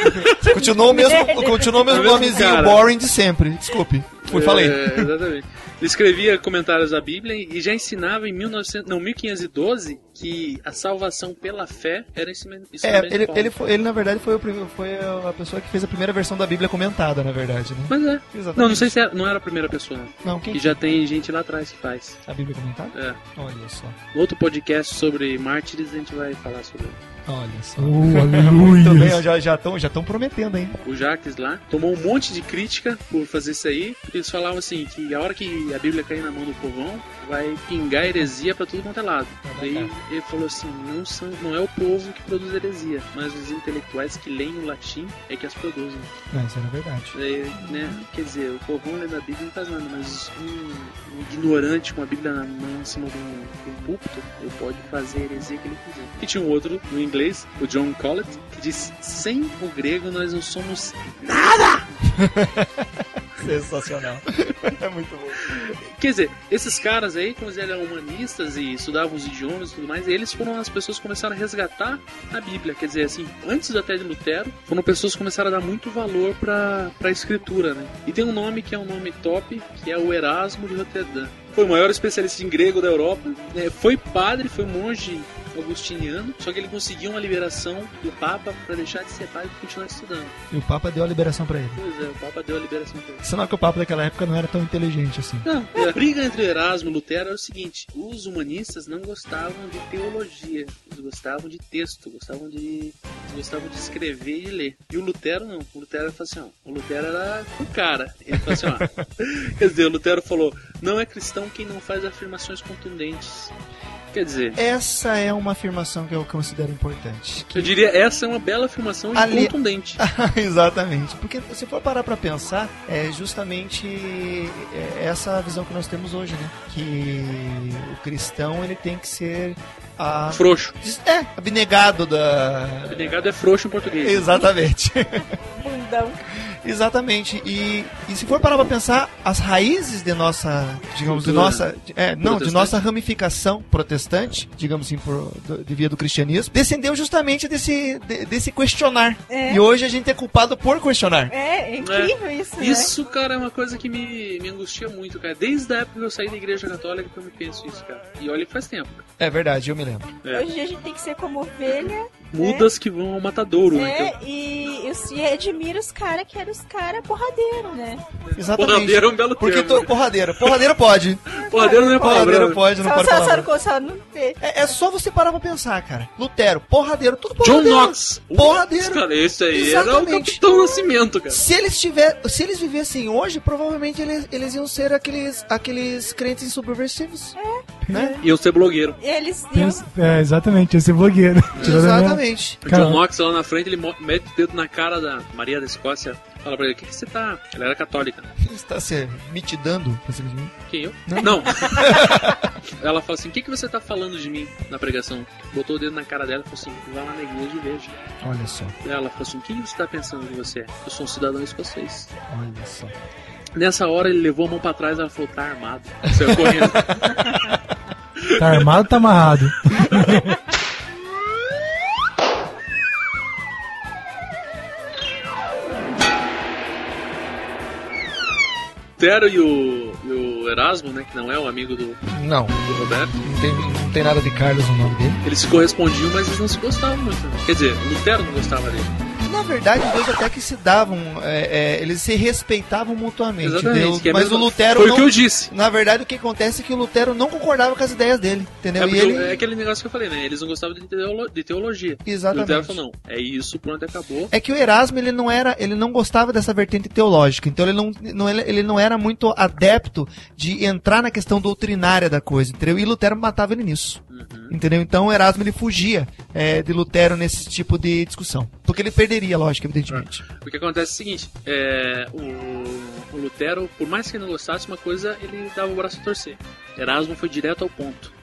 continuou o mesmo, continuou o mesmo mesmo nomezinho boring de sempre. Desculpe. Fui, falei. É, exatamente. Ele escrevia comentários da Bíblia e já ensinava em 1900, não, 1512 que a salvação pela fé era ensinamento É, ele, ele, foi- ele na verdade foi, o prim- foi a pessoa que fez a primeira versão da Bíblia comentada, na verdade, né? Mas é. Exatamente. Não, não sei se era, não era a primeira pessoa. não. Não, quem Que já tem gente lá atrás que faz. a Bíblia comentada? É. Olha só. Outro podcast sobre mártires a gente vai falar sobre Olha só. Oh, Muito bem, aleluia. já já estão já tão prometendo, hein? o Jacques lá. Tomou um monte de crítica por fazer isso aí. Porque eles falavam assim que a hora que a Bíblia cair na mão do povão, vai pingar heresia pra tudo quanto é lado. Daí ele falou assim, não, são, não é o povo que produz heresia, mas os intelectuais que leem o latim é que as produzem. Não, isso era verdade. Daí, né, quer dizer, o povão lendo a Bíblia não faz nada, mas um, um ignorante com a Bíblia na mão em cima de um, de um púlpito, ele pode fazer a heresia que ele quiser. E tinha um outro, no inglês, o John Collett, que diz, sem o grego nós não somos Sensacional. é muito bom. Quer dizer, esses caras aí, como eles eram humanistas e estudavam os idiomas e tudo mais, eles foram as pessoas que começaram a resgatar a Bíblia. Quer dizer, assim, antes até de Lutero, foram pessoas que começaram a dar muito valor pra, pra escritura, né? E tem um nome que é um nome top, que é o Erasmo de Roterdã. Foi o maior especialista em grego da Europa, né? foi padre, foi monge augustiniano, só que ele conseguiu uma liberação do Papa para deixar de ser padre e continuar estudando. E o Papa deu a liberação pra ele. Pois é, o Papa deu a liberação pra ele. Senão que o Papa daquela época não era tão inteligente assim. Não, a briga entre Erasmo e Lutero era o seguinte: os humanistas não gostavam de teologia, eles gostavam de texto, gostavam de eles gostavam de escrever e ler. E o Lutero não. O Lutero falou assim: ó, o Lutero era o cara. Ele falou assim: ó, quer dizer, o Lutero falou: não é cristão quem não faz afirmações contundentes. Quer dizer, Essa é uma afirmação que eu considero importante. eu diria essa é uma bela afirmação e Ali- contundente. Exatamente. Porque se for parar pra pensar, é justamente é essa a visão que nós temos hoje, né? Que o cristão ele tem que ser a... Frouxo. É, abnegado da... Abnegado é frouxo em português. Exatamente. Bundão. Exatamente. E, e se for parar pra pensar, as raízes de nossa, digamos, de Cultura nossa, é, não, de nossa ramificação protestante, digamos assim, por, de via do cristianismo, descendeu justamente desse, de- desse questionar. É. E hoje a gente é culpado por questionar. É, é incrível isso, né? Isso, cara, é uma coisa que me, me angustia muito, cara. Desde a época que eu saí da igreja católica que eu me penso isso, cara. E olha que faz tempo. É verdade, eu me lembro. É. Hoje a gente tem que ser como ovelha. Mudas que vão ao matadouro, né? É, Então, e, e, e admira os caras que eram os caras porradeiros, né? Exatamente. Porradeiro é um belo Porque termo. tô, porradeira. Porradeira pode. Porradeiro não é Porradeira palavrão. pode, não Só, pode só, falar. só, só não vê. É, é só você parar pra pensar, cara. Lutero, porradeiro, tudo John porradeiro. Knox. Porradeiro. Cara, esse aí era o Exatamente. Capitão Nascimento, cara. Se eles tiver, se eles vivessem hoje, provavelmente eles, eles iam ser aqueles, aqueles crentes subversivos. Né? E eu ser blogueiro. Eles iam. Pensa- É, exatamente, esse é blogueiro. Minha- Exatamente. O John Knox lá na frente, ele mete o dedo na cara da Maria da Escócia. Fala pra ele, o que, que você tá... Ela era católica. Você está se mitidando. Quem, eu? Não. Ela fala assim, o que, que você tá falando de mim na pregação? Botou o dedo na cara dela e falou assim, vai lá na igreja e veja. Olha só, Ela falou assim, o que você tá pensando que você é? Eu sou um cidadão escocês. olha só. Nessa hora ele levou a mão pra trás e ela falou, tá armado. Saiu correndo. Tá armado, tá amarrado. Lutero e o, e o Erasmo, né, que não é o amigo do, Não, do Roberto, não tem, não tem nada de Carlos no nome dele. eles se correspondiam, mas eles não se gostavam muito. né? Quer dizer, o Lutero não gostava dele. Na verdade, os dois até que se davam, é, é, eles se respeitavam mutuamente. Exatamente. é Mas mesmo- o Lutero Foi não... o que eu disse. Na verdade, o que acontece é que o Lutero não concordava com as ideias dele, entendeu? É, e ele... é aquele negócio que eu falei, né? Eles não gostavam de, teolo- de teologia. Exatamente. O Lutero falou, não, é isso, pronto, acabou. É que o Erasmo ele não era, ele não gostava dessa vertente teológica, então ele não, não ele, ele não era muito adepto de entrar na questão doutrinária da coisa, entendeu? E Lutero matava ele nisso, Uhum. entendeu? Então o Erasmo ele fugia é, de Lutero nesse tipo de discussão, porque ele perderia, lógico, evidentemente. O que acontece é o seguinte, é, o, o Lutero, por mais que ele não gostasse uma coisa, ele dava o braço a torcer. Erasmo foi direto ao ponto.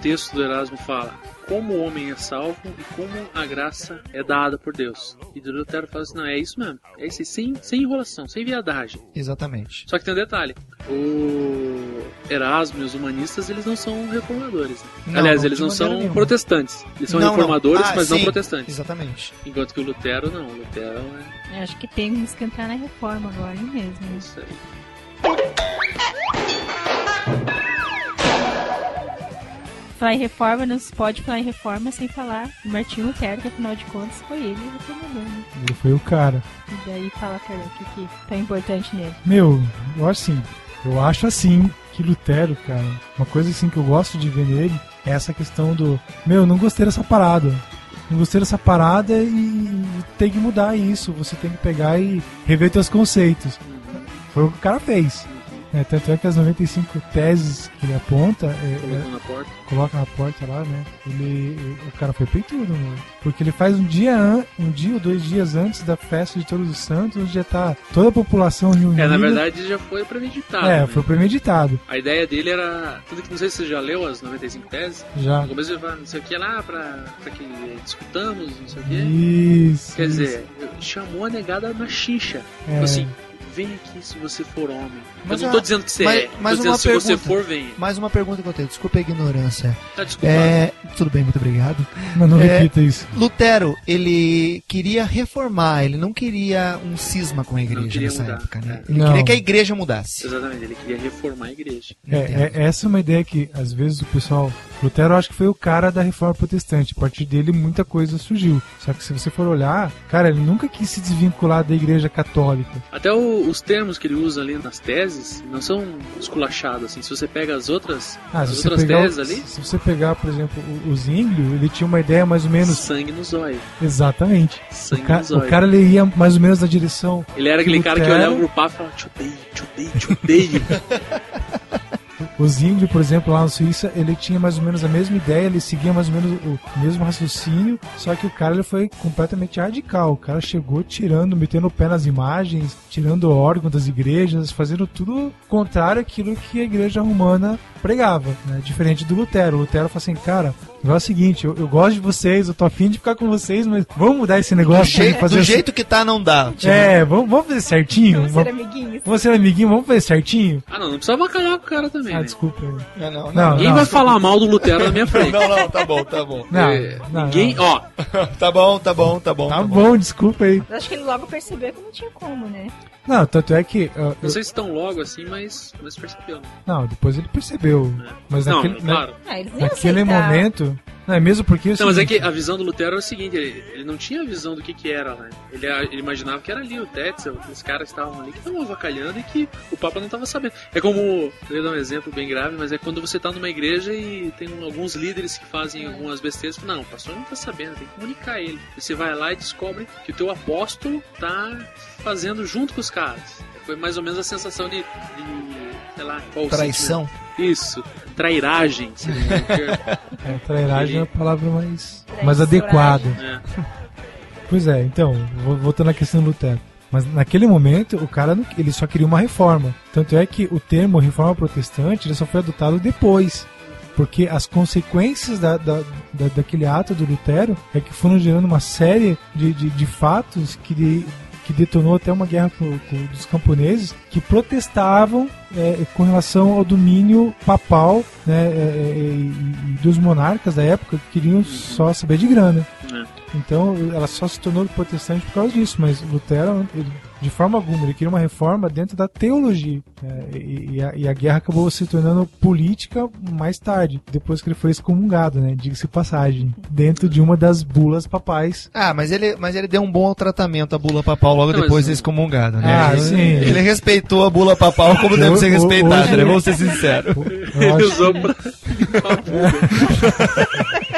O texto do Erasmo fala como o homem é salvo e como a graça é dada por Deus. E o Lutero fala assim, não, é isso mesmo. É isso aí, sem, sem enrolação, sem viadagem. Exatamente. Só que tem um detalhe. O Erasmo e os humanistas, eles não são reformadores. né? Não, Aliás, não, eles não são nenhuma. protestantes. Eles são Não, não. reformadores, Ah, mas não sim. protestantes. Exatamente. Enquanto que o Lutero não. O Lutero é Eu acho que temos que entrar na reforma agora mesmo. isso aí. Falar em reforma, não se pode falar em reforma sem falar do Martinho Lutero, que afinal de contas foi ele reformador, né? Ele foi o cara. E daí fala, cara, o que que tá importante nele? Meu, eu acho assim. Eu acho assim que Lutero, cara, uma coisa assim que eu gosto de ver nele é essa questão do. Meu, não gostei dessa parada. Não gostei dessa parada e, e tem que mudar isso. Você tem que pegar e rever teus conceitos. Foi o que o cara fez. É, tanto é que as 95 teses que ele aponta, é, é, Colocou na porta. coloca na porta lá, né? Ele, o cara foi peitudo, meu. Porque ele faz um dia, an, um dia ou dois dias antes da festa de Todos os Santos, onde já tá toda a população reunida. É, na verdade já foi premeditado. É, né? foi premeditado. A ideia dele era. Tudo que não sei se você já leu as 95 teses. Já. No começo ele fala, não sei o que lá, pra, pra que discutamos, não sei o que. Isso. Quer isso. dizer, chamou a negada na xincha. É. Assim, vem aqui se você for homem. Mas eu não a- tô dizendo que você mas- é. mas tô dizendo uma se você pergunta. for, venha. Mais uma pergunta que eu tenho, desculpa a ignorância. Tá desculpado. É, tudo bem, muito obrigado. Mas não É, repita isso. Lutero, ele queria reformar, ele não queria um cisma com a igreja nessa mudar, época, né? é. Ele Não. queria que a igreja mudasse. Exatamente, ele queria reformar a igreja. É, é- essa é uma ideia que às vezes o pessoal Lutero eu acho que foi o cara da reforma protestante. A partir dele muita coisa surgiu. Só que se você for olhar, cara, ele nunca quis se desvincular da igreja católica. Até o- os termos que ele usa ali nas teses não são esculachados, assim. Se você pega as outras, Ah, as outras pegar, teses ali, se você pegar, por exemplo, o, o Zwinglio, ele tinha uma ideia mais ou menos. sangue no zóio. Exatamente. Sangue O, ca- no zóio. o cara ele ia mais ou menos na direção. Ele era aquele cara que olhava pro papo e falava, te odeio, te odeio, te odeio. O Zwingli, por exemplo, lá na Suíça, ele tinha mais ou menos a mesma ideia, ele seguia mais ou menos o mesmo raciocínio, só que o cara ele foi completamente radical. O cara chegou tirando, metendo o pé nas imagens, tirando o órgão das igrejas, fazendo tudo contrário àquilo que a igreja romana pregava, né? Diferente do Lutero. O Lutero falou assim, cara, é o seguinte, eu, eu gosto de vocês, eu tô afim de ficar com vocês, mas vamos mudar esse Do, negócio fazer do assim- jeito que tá, não dá. É, vamos, vamos fazer certinho? Vamos ser amiguinhos. Vamos ser amiguinho, vamos fazer certinho? ah, não, não precisa avacalhar com o cara também. Ah, né? Desculpa. aí. É, não, Não, Ninguém não. vai falar mal do Lutero na minha frente. Não, não, tá bom, tá bom. Não, É, não, ninguém, não. ó, Tá bom, tá bom, tá bom. Tá bom, desculpa aí. Eu acho que ele logo percebeu que não tinha como, né? Não, tanto é que. uh, não sei se tão logo assim, mas, mas percebeu. né? não, depois ele percebeu. Mas Não, naquele, na- claro. Ah, eles nem naquele momento. Não, é mesmo porque. é Não, mas é que a visão do Lutero era o seguinte, ele, ele não tinha a visão do que que era, né? Ele, ele imaginava que era ali o Tetzel, que os caras que estavam ali que estavam avacalhando e que o Papa não estava sabendo. É como, eu ia dar um exemplo bem grave, mas é quando você tá numa igreja e tem um- alguns líderes que fazem algumas besteiras, não, o pastor não tá sabendo, tem que comunicar ele. Você vai lá e descobre que o teu apóstolo tá fazendo junto com os caras. Foi mais ou menos a sensação de, de sei lá, qual Traição. sentimento? Isso, trairagem. é, trairagem é a palavra mais, mais adequada. É. Pois é, então, vo- voltando à questão do Lutero. Mas naquele momento, o cara não- ele só queria uma reforma. Tanto é que o termo reforma protestante ele só foi adotado depois. Porque as consequências da, da, da- daquele ato do Lutero é que foram gerando uma série de, de, de fatos que, de- que detonou até uma guerra com, com- dos camponeses que protestavam é, com relação ao domínio papal né, é, é, dos monarcas da época que queriam só saber de grana. Então ela só se tornou protestante por causa disso, mas Lutero, ele, de forma alguma, ele queria uma reforma dentro da teologia. né, e, e a, e a guerra acabou se tornando política mais tarde, depois que ele foi excomungado, né? Diga-se de passagem, dentro de uma das bulas papais. Ah, mas ele, mas ele deu um bom tratamento à bula papal logo Não, depois mas- de excomungado, né? Ah, ele, sim. ele respeitou a bula papal como deve ser respeitada, né? Vamos ser sinceros. Ele acho- usou pra.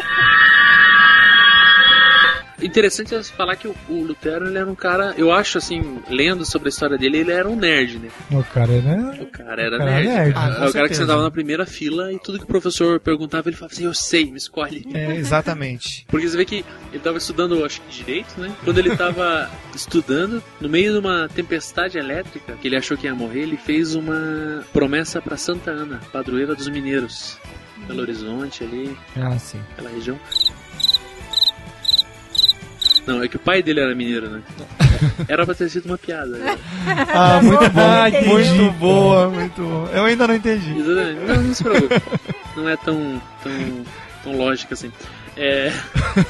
Interessante é falar que o, o Lutero ele era um cara, eu acho assim, lendo sobre a história dele, ele era um nerd, né? O cara, né? O cara era O cara era nerd. nerd. Ah, é o cara que sentava na primeira fila e tudo que o professor perguntava, ele falava assim: Eu sei, me escolhe. É, exatamente. Porque você vê que ele tava estudando, acho que direito, né? Quando ele tava estudando, no meio de uma tempestade elétrica, que ele achou que ia morrer, ele fez uma promessa pra Santa Ana, padroeira dos mineiros. Belo Horizonte ali, Ah, sim. aquela região. Não, é que o pai dele era mineiro, né? Era pra ter sido uma piada. né? Ah, muito bom. entendi. muito boa, muito boa. Eu ainda não entendi. Exatamente. Não, não se preocupe. Não é tão, tão, tão lógico assim. É...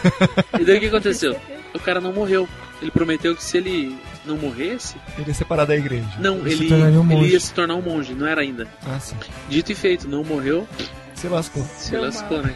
E daí o que aconteceu? O cara não morreu. Ele prometeu que se ele não morresse, Ele ia separar da igreja. não, Ele ele, um ele ia se tornar um monge, não era ainda. Ah, sim. Dito e feito, não morreu, Se lascou. se lascou, né?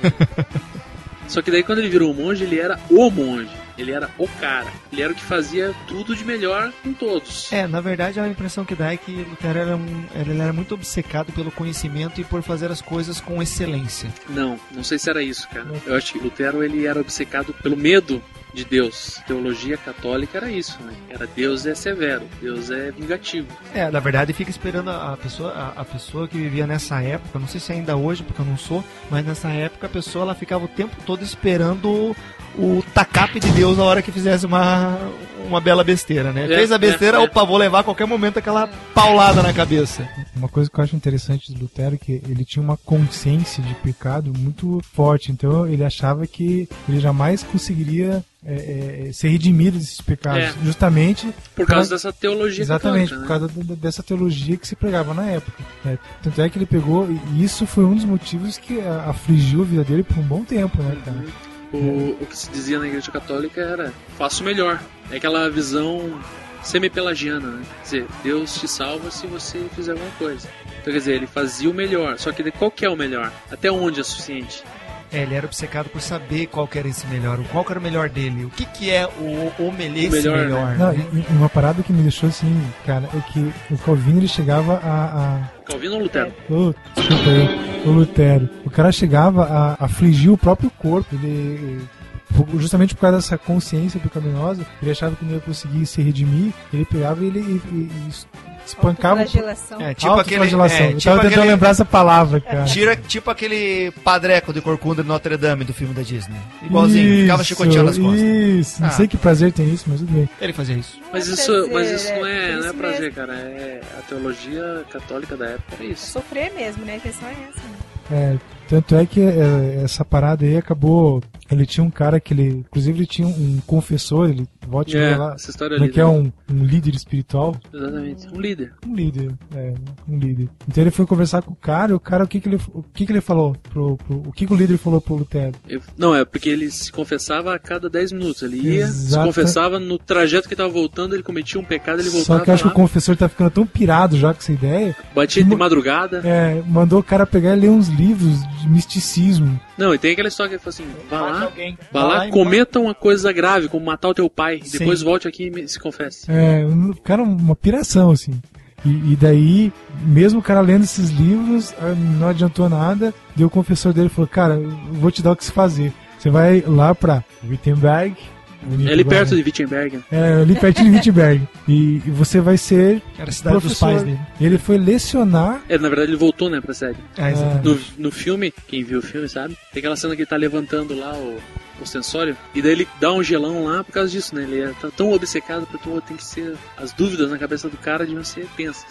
Só que daí quando ele virou um monge, ele era o monge. Ele era o cara. Ele era o que fazia tudo de melhor com todos. É, na verdade a impressão que dá é que Lutero era, um, ele era muito obcecado pelo conhecimento e por fazer as coisas com excelência. Não, não sei se era isso, cara. Eu acho que Lutero ele era obcecado pelo medo de Deus. Teologia católica era isso, né? Era Deus é severo, Deus é vingativo. É, na verdade fica esperando a, a pessoa, a, a pessoa que vivia nessa época, não sei se ainda hoje, porque eu não sou, mas nessa época a pessoa ela ficava o tempo todo esperando o, tacape de Deus na hora que fizesse uma, uma bela besteira, né? É, Fez a besteira, é, é. opa, vou levar a qualquer momento aquela paulada na cabeça. Uma coisa que eu acho interessante do Lutero é que ele tinha uma consciência de pecado muito forte. Então ele achava que ele jamais conseguiria é, é, ser redimido desses pecados. É. Justamente Por causa dessa teologia Exatamente, católica, por né? causa da- dessa teologia que se pregava na época. né? Tanto é que ele pegou, e isso foi um dos motivos que afligiu a vida dele por um bom tempo, né, cara? O, o que se dizia na igreja católica era faça o melhor. É aquela visão semi-pelagiana, né? Quer dizer, Deus te salva se você fizer alguma coisa. Então, quer dizer, ele fazia o melhor. Só que de- qual que é o melhor? Até onde é suficiente? É, ele era obcecado por saber qual que era esse melhor, qual que era o melhor dele, o que que é o, o melhor, melhor, melhor Não, né? e, e uma parada que me deixou assim, cara, é que o Calvino ele chegava a... a... Calvino ou Lutero? Oh, desculpa aí, o Lutero. O cara chegava a afligir o próprio corpo, ele justamente por causa dessa consciência pecaminosa, ele achava que não ia conseguir se redimir, ele pegava e ele e, e, espancava. É, tipo aquele. É, tipo tava tentando aquele, lembrar essa palavra, cara. Tira, tipo aquele padreco de Corcunda de Notre Dame do filme da Disney. Igualzinho, isso, ficava chicoteando as costas. Isso, não ah. sei que prazer tem isso, mas tudo bem. Ele fazia isso. Mas isso, prazer, mas isso não é, é não é prazer, mesmo. cara. É a teologia católica da época, é isso. É sofrer mesmo, né? A questão é essa. Né? É, tanto é que é, essa parada aí acabou ele tinha um cara que ele. Inclusive, ele tinha um confessor, ele volte é, lá. Essa história é que é um, um líder espiritual. Exatamente. Um líder. Um líder, é, um líder. Então ele foi conversar com o cara, e o cara, o que que ele, o que que ele falou? Pro, pro o que que o líder falou pro Lutero? Eu, não, é porque ele se confessava a cada 10 minutos. Ele ia, Exata... se confessava, no trajeto que estava voltando, ele cometia um pecado, ele voltava. Só que eu acho lá. que o confessor tá ficando tão pirado já com essa ideia. Batia de madrugada. É, mandou o cara pegar e ler uns livros de misticismo. Não, e tem aquela história que ele falou assim: vá lá, vá lá, cometa uma coisa grave, como matar o teu pai, Sim. depois volte aqui e se confesse. É, cara, uma piração, assim. E, e, daí, mesmo o cara lendo esses livros, ah, não adiantou nada. Deu o confessor dele falou: Cara, vou te dar o que se fazer. Você vai lá pra Wittenberg, é ali perto de Wittenberg. É, ali perto de Wittenberg. E, e você vai ser. Era a cidade professor. dos pais dele. Ele foi lecionar. É, na verdade ele voltou, né, pra sede. É, no, no filme, quem viu o filme sabe, tem aquela cena que ele tá levantando lá o, o sensório, e daí ele dá um gelão lá por causa disso, né? Ele é tão obcecado porque tem que ser. As dúvidas na cabeça do cara de você pensa.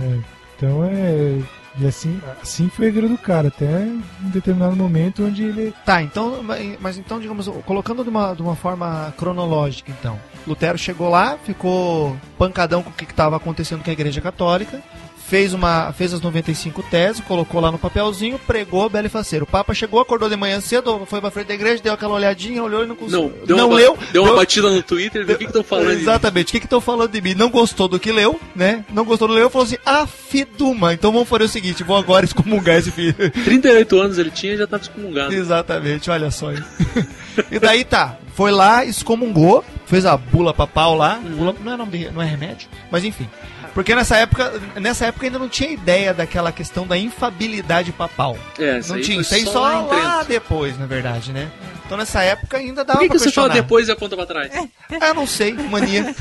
É, então é e assim, assim foi a vida do cara, até um determinado momento onde ele. Tá, então, mas então, digamos, colocando de uma, de uma forma cronológica, então. Lutero chegou lá, ficou pancadão com o que estava acontecendo com a Igreja Católica, fez, uma, fez as 95 teses, colocou lá no papelzinho, pregou belo e faceiro. O Papa chegou, acordou de manhã cedo, foi pra frente da igreja, deu aquela olhadinha, olhou e não conseguiu. Não, deu não uma, leu. Deu uma batida no Twitter, viu o que estão falando Exatamente, o que estão falando de mim? Não gostou do que leu, né? Não gostou do que leu, falou assim, afiduma. Então vamos fazer o seguinte, vou agora excomungar esse filho. 38 anos ele tinha e já tava excomungado. Exatamente, olha só isso. e daí tá, foi lá, excomungou, fez a bula papal lá. Hum. Bula, não é nome de, não é remédio, mas enfim. Porque nessa época, nessa época ainda não tinha ideia daquela questão da infabilidade papal. É, não tinha, isso aí só, lá, lá depois, na verdade, né? Então nessa época ainda dava Por que, que você fala depois e aponta pra trás? Ah, não sei, mania.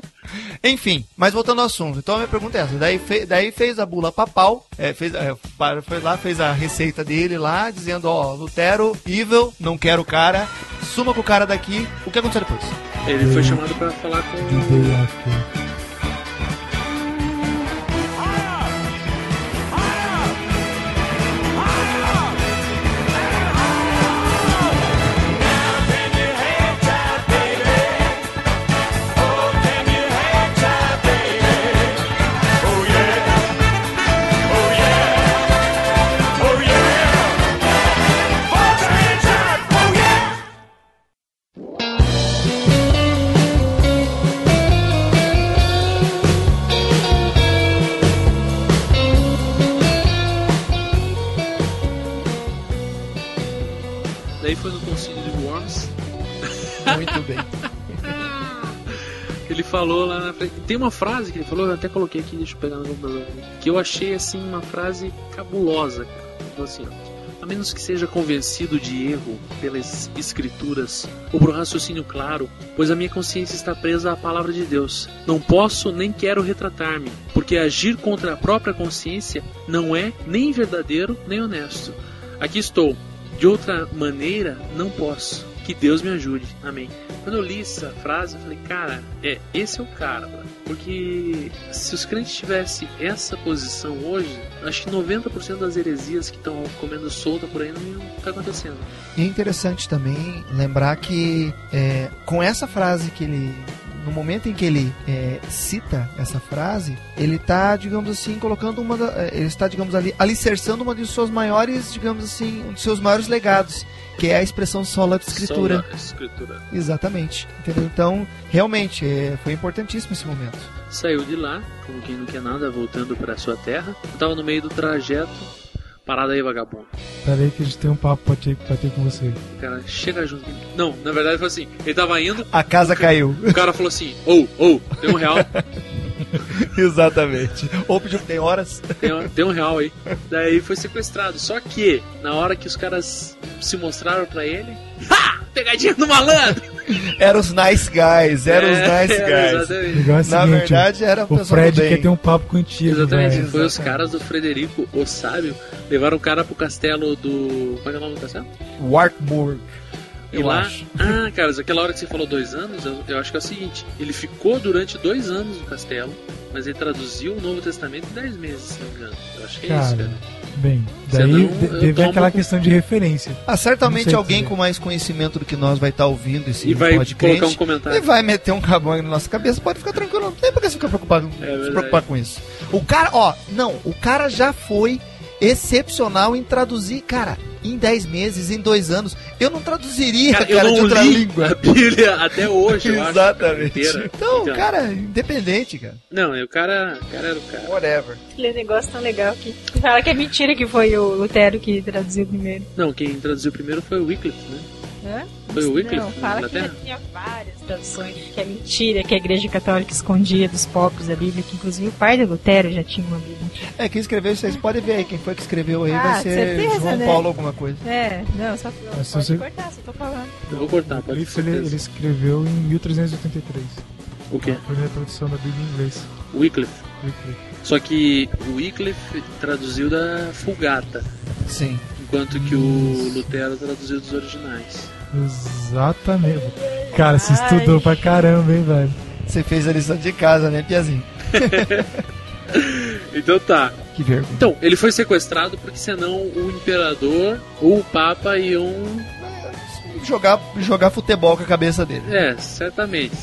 Enfim, mas voltando ao assunto. Então a minha pergunta é essa. Daí, fe, daí fez a bula papal, é, fez, é, foi lá, fez a receita dele lá, dizendo, ó, Lutero, evil, não quero o cara, suma com o cara daqui. O que aconteceu depois? Ele foi chamado pra falar com... falou lá na frente. Tem uma frase que ele falou, eu até coloquei aqui, deixa eu pegar no computador. Que eu achei assim uma frase cabulosa, cara. Então, assim, a menos que seja convencido de erro pelas escrituras ou por um raciocínio claro, pois a minha consciência está presa à palavra de Deus. Não posso nem quero retratar-me, porque agir contra a própria consciência não é nem verdadeiro nem honesto. Aqui estou. De outra maneira, não posso. Que Deus me ajude. Amém. Quando eu li essa frase, eu falei, cara, é, esse é o cara, mano. Porque se os crentes tivessem essa posição hoje, acho que 90% das heresias que estão comendo solta por aí não iam estar tá acontecendo. E é interessante também lembrar que é, com essa frase que ele no momento em que ele é, cita essa frase, ele está, digamos assim, colocando uma, é, ele está, digamos ali, alicerçando uma de suas maiores, digamos assim, um de seus maiores legados, que é a expressão sola de escritura. Sola escritura. Exatamente. Entendeu? Então, realmente, é, foi importantíssimo esse momento. Saiu de lá, como quem não quer nada, voltando para sua terra. Eu tava no meio do trajeto, parada aí, vagabundo. Pera aí que a gente tem um papo pra ter, pra ter com você. O cara chega junto. Não, na verdade foi assim. Ele tava indo, A casa caiu. o cara falou assim: Ou, ou, tem um real, Exatamente. Ou pediu tem horas. tem, um- tem um real aí. Daí foi sequestrado. Só que, na hora que os caras se mostraram pra ele, ha! Pegadinha do malandro! Eram os nice guys, eram os É, nice é, guys. Exatamente. É Na verdade, era o Fred quer ter um papo contigo, Exatamente, velho. foi os caras do Frederico, o sábio, levaram o cara pro castelo do. Como é que é o nome do castelo? Wartburg. E Eu lá. acho. Ah, cara, aquela hora que você falou dois anos, eu, eu acho que é o seguinte: ele ficou durante dois anos no castelo, mas ele traduziu o Novo Testamento em dez meses, se não me engano. Eu acho que é isso, Cara, cara. bem, daí não- teve aquela com- questão de referência. Ah, certamente alguém dizer. com mais conhecimento do que nós vai estar ouvindo esse E vai podcast. colocar um comentário. E vai meter um cabão na nossa cabeça, pode ficar tranquilo, não tem por que você ficar preocupado, É se preocupar com isso. O cara, ó, não, o cara já foi excepcional em traduzir, cara, em 10 meses, em 2 anos. Eu não traduziria, Cara, cara, eu de não outra li língua. a Bíblia até hoje, eu acho. Exatamente. inteira. Então, cara, independente, cara. Não, e o cara, o cara era o cara. Whatever. Aquele negócio tão legal que que fala que é mentira que foi o Lutero que traduziu primeiro. Não, quem traduziu primeiro foi o Wycliffe, né? Hã? Foi o Wycliffe, Não, na fala que já tinha várias traduções, que é mentira, que a Igreja Católica escondia dos pobres a Bíblia, que inclusive o pai do Lutero já tinha uma Bíblia. É, quem escreveu vocês podem ver aí. Quem foi que escreveu aí Ah, vai ser certeza, João né? Paulo alguma coisa. É, não, só Mas se pode você- cortar, só tô falando. Eu vou cortar, pode Isso ter ele, ele escreveu em 1383. O quê? A primeira tradução da Bíblia em inglês. Wycliffe. Wycliffe. Só que o Wycliffe traduziu da Fulgata, Sim. enquanto que o Lutero traduziu dos originais. Exatamente. Cara, você estudou pra caramba, hein, velho? Você fez a lição de casa, né, Piazinho? Então tá. Que vergonha. Então, ele foi sequestrado porque senão o imperador ou o papa iam. Jogar, jogar futebol com a cabeça dele. É, certamente.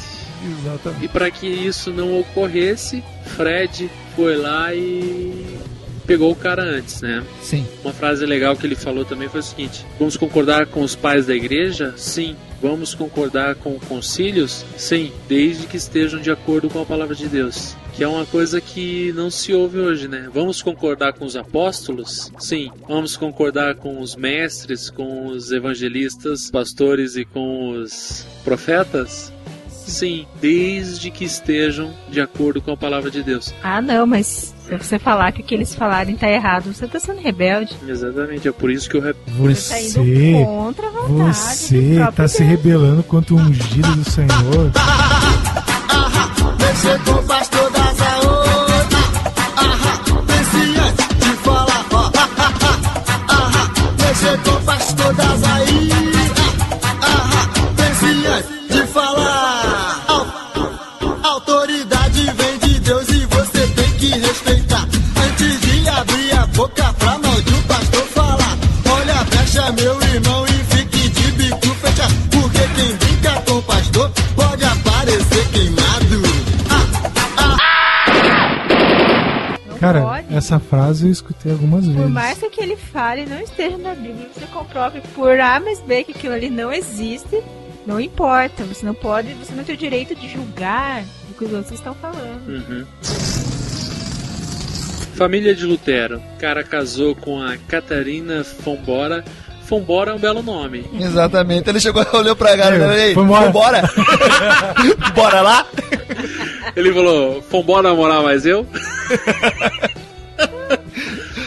Exatamente. E para que isso não ocorresse, Fred foi lá e pegou o cara antes, né? Sim. Uma frase legal que ele falou também foi o seguinte: Vamos concordar com os pais da igreja? Sim. Vamos concordar com concílios? Sim, desde que estejam de acordo com a palavra de Deus. Que é uma coisa que não se ouve hoje, né? Vamos concordar com os apóstolos? Sim. Vamos concordar com os mestres, com os evangelistas, pastores e com os profetas? Sim, desde que estejam de acordo com a palavra de Deus. Ah, não, mas se você falar que o que eles falarem tá errado, você tá sendo rebelde. Exatamente, é por isso que eu rep... Você tá indo Você, contra a vontade você tá se Deus. rebelando contra o ungido do Senhor. Mexer com o pastor essa frase eu escutei algumas Por vezes. mais que ele fale não esteja na Bíblia, você comprove por A mais B que aquilo ali não existe, não importa. Você não pode, você não tem o direito de julgar o que os outros estão falando. Uhum. Família de Lutero. O cara casou com a Catarina Fombora. Fombora é um belo nome. Exatamente. Ele chegou, olhou pra galera É, e foi embora. Bora. Bora lá? Ele falou: Fombora namorar mais eu?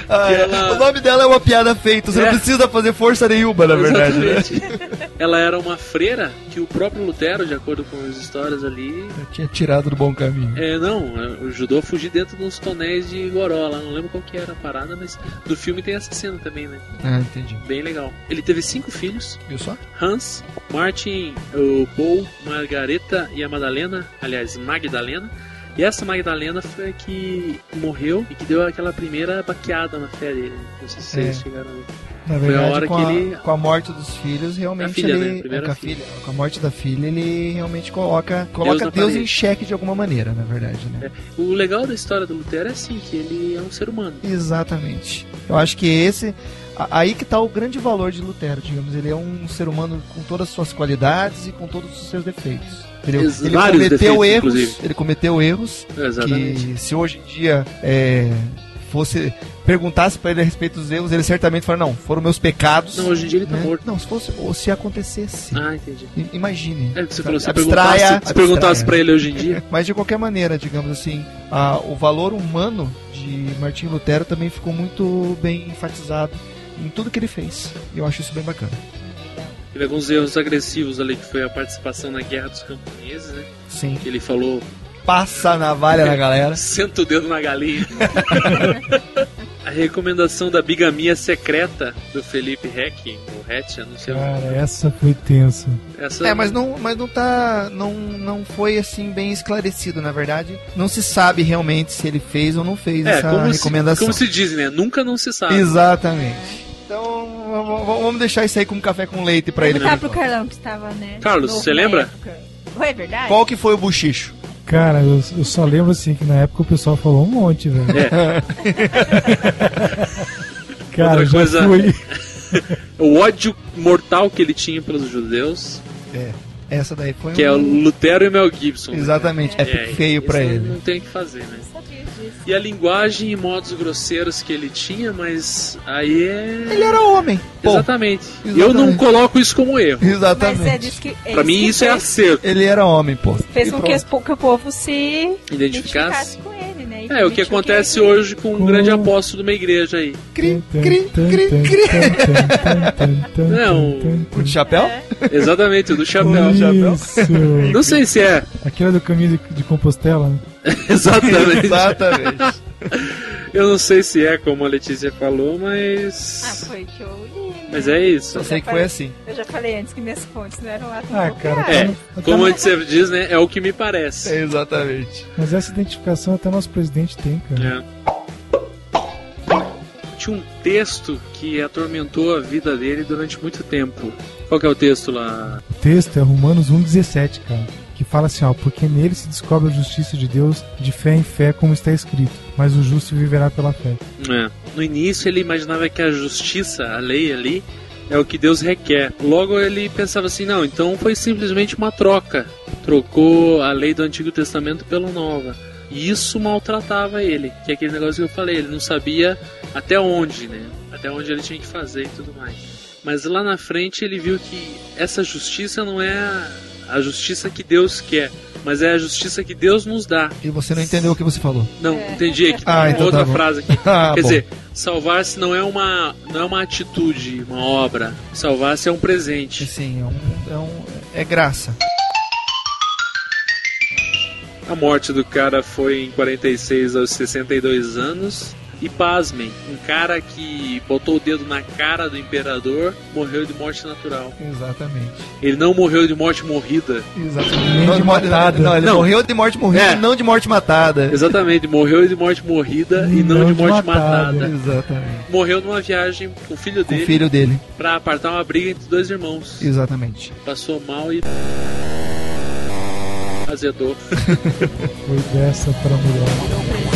Ah, é. ela- O nome dela é uma piada feita. Você É. não precisa fazer força nenhuma, na verdade. Né? Ela era uma freira que o próprio Lutero, de acordo com as histórias ali. Eu tinha tirado do bom caminho. É, não, ajudou a fugir dentro dos tonéis de Goró lá. Não lembro qual que era a parada, mas no filme tem essa cena também, né? Ah, entendi. Bem legal. Ele teve cinco filhos: Viu só? Hans, Martin, o Paul, Margareta e a Madalena. Aliás, Magdalena. E essa Magdalena foi a que morreu e que deu aquela primeira baqueada na fé dele. Não sei se vocês É. chegaram a ver. Na a verdade, com, a, ele- com a morte dos filhos, realmente filha, ele. né? Primeira com, a filha. com a morte da filha, ele realmente coloca, coloca Deus, parede. em xeque de alguma maneira, na verdade, né? O legal da história do Lutero é assim, que ele é um ser humano. Exatamente. Eu acho que esse. Aí que tá o grande valor de Lutero, digamos. Ele é um ser humano com todas as suas qualidades e com todos os seus defeitos. Ex- Ele cometeu defeitos, erros. Ele cometeu erros que se hoje em dia é, fosse perguntasse pra ele a respeito dos erros, ele certamente falaria, não, foram meus pecados. Não, hoje em dia ele tá né? morto. Não, se fosse, ou se acontecesse. Ah, entendi. I- Imagine. É você falou, se Abstraia- perguntasse, se perguntasse pra ele hoje em dia. Mas de qualquer maneira, digamos assim, a- o valor humano de Martinho Lutero também ficou muito bem enfatizado em tudo que ele fez. E eu acho isso bem bacana. Teve alguns erros agressivos ali, que foi a participação na Guerra dos Camponeses, né? Sim. Que ele falou, Passa a navalha na galera. senta o dedo na galinha. a recomendação da bigamia secreta do Felipe Heck, ou Hetch, eu não sei. Cara, essa foi tensa. Essa É, mas não, mas não tá. Não, não foi assim bem esclarecido, na verdade. Não se sabe realmente se ele fez ou não fez É, essa como se, recomendação. como se diz, né? Nunca não se sabe. Exatamente. Então vamos- deixar isso aí como café com leite pra ele. Perguntar pro Carlão que estava, né? Carlos, você lembra? época. Oi, é verdade? Qual que foi o buchicho? Cara, eu, eu só lembro assim que na época o pessoal falou um monte, velho. É. Cara, Outra já coisa- fui. O ódio mortal que ele tinha pelos judeus, É. Essa daí foi que é o um... Lutero e Mel Gibson. né? Exatamente. É, feio isso pra não- ele. Não tem o que fazer, né? E a linguagem e modos grosseiros que ele tinha, mas aí é. Ele era homem. Pô, Exatamente. Eu Exatamente. não coloco isso como erro. Exatamente. Mas é disso que, é Pra mim isso é fez, acerto. Ele era homem, pô. fez com que, que o povo se Identificasse. com ele, É, o que acontece hoje com um grande apóstolo de uma igreja aí. Cri, cri, cri, cri. Não. O de chapéu? Exatamente, o do chapéu. Isso. Não sei se é. Aquela do caminho de, de Compostela, né? Exatamente. Exatamente. Eu não sei se é como a Letícia falou, Ah, mas. foi que eu li. né? Mas é isso. Só sei que foi assim. Eu já falei antes que minhas fontes não eram lá tão Ah, cara. É, como você diz, né? É o que me parece. Exatamente. Mas essa identificação até nosso presidente tem, cara. É. Tinha um texto que atormentou a vida dele durante muito tempo. Qual que é o texto lá? O texto é Romanos 1,17, cara. Que fala assim, ó, porque nele se descobre a justiça de Deus de fé em fé, como está escrito. Mas o justo viverá pela fé. É. No início ele imaginava que a justiça, a lei ali, é o que Deus requer. Logo ele pensava assim, não, então foi simplesmente uma troca. Trocou a lei do Antigo Testamento pela Nova. E isso maltratava ele, que é aquele negócio que eu falei, ele não sabia até onde, né? Até onde ele tinha que fazer e tudo mais. Mas lá na frente ele viu que essa justiça não é a- justiça que Deus quer, mas é a justiça que Deus nos dá. E você não entendeu o que você falou. Não, entendi aqui. Ah, então outra tá frase aqui. Ah, Quer bom. dizer, salvar-se não é uma não é uma atitude, uma obra. Salvar-se é um presente. Sim, é, um, é, um, é graça. A morte do cara foi em 46 aos 62 anos. E pasmem, um cara que botou o dedo na cara do imperador morreu de morte natural. Exatamente. Ele não morreu de morte morrida. Exatamente. Nem Não de morte- matada. Não, ele Não. morreu de morte morrida, É. não de morte matada. Exatamente, morreu de morte morrida e não, Não de de morte matada. matada. Exatamente. Morreu numa viagem com o filho Com o dele filho dele. pra apartar uma briga entre dois irmãos. Exatamente. Passou mal e. Azedou. Foi dessa para melhor.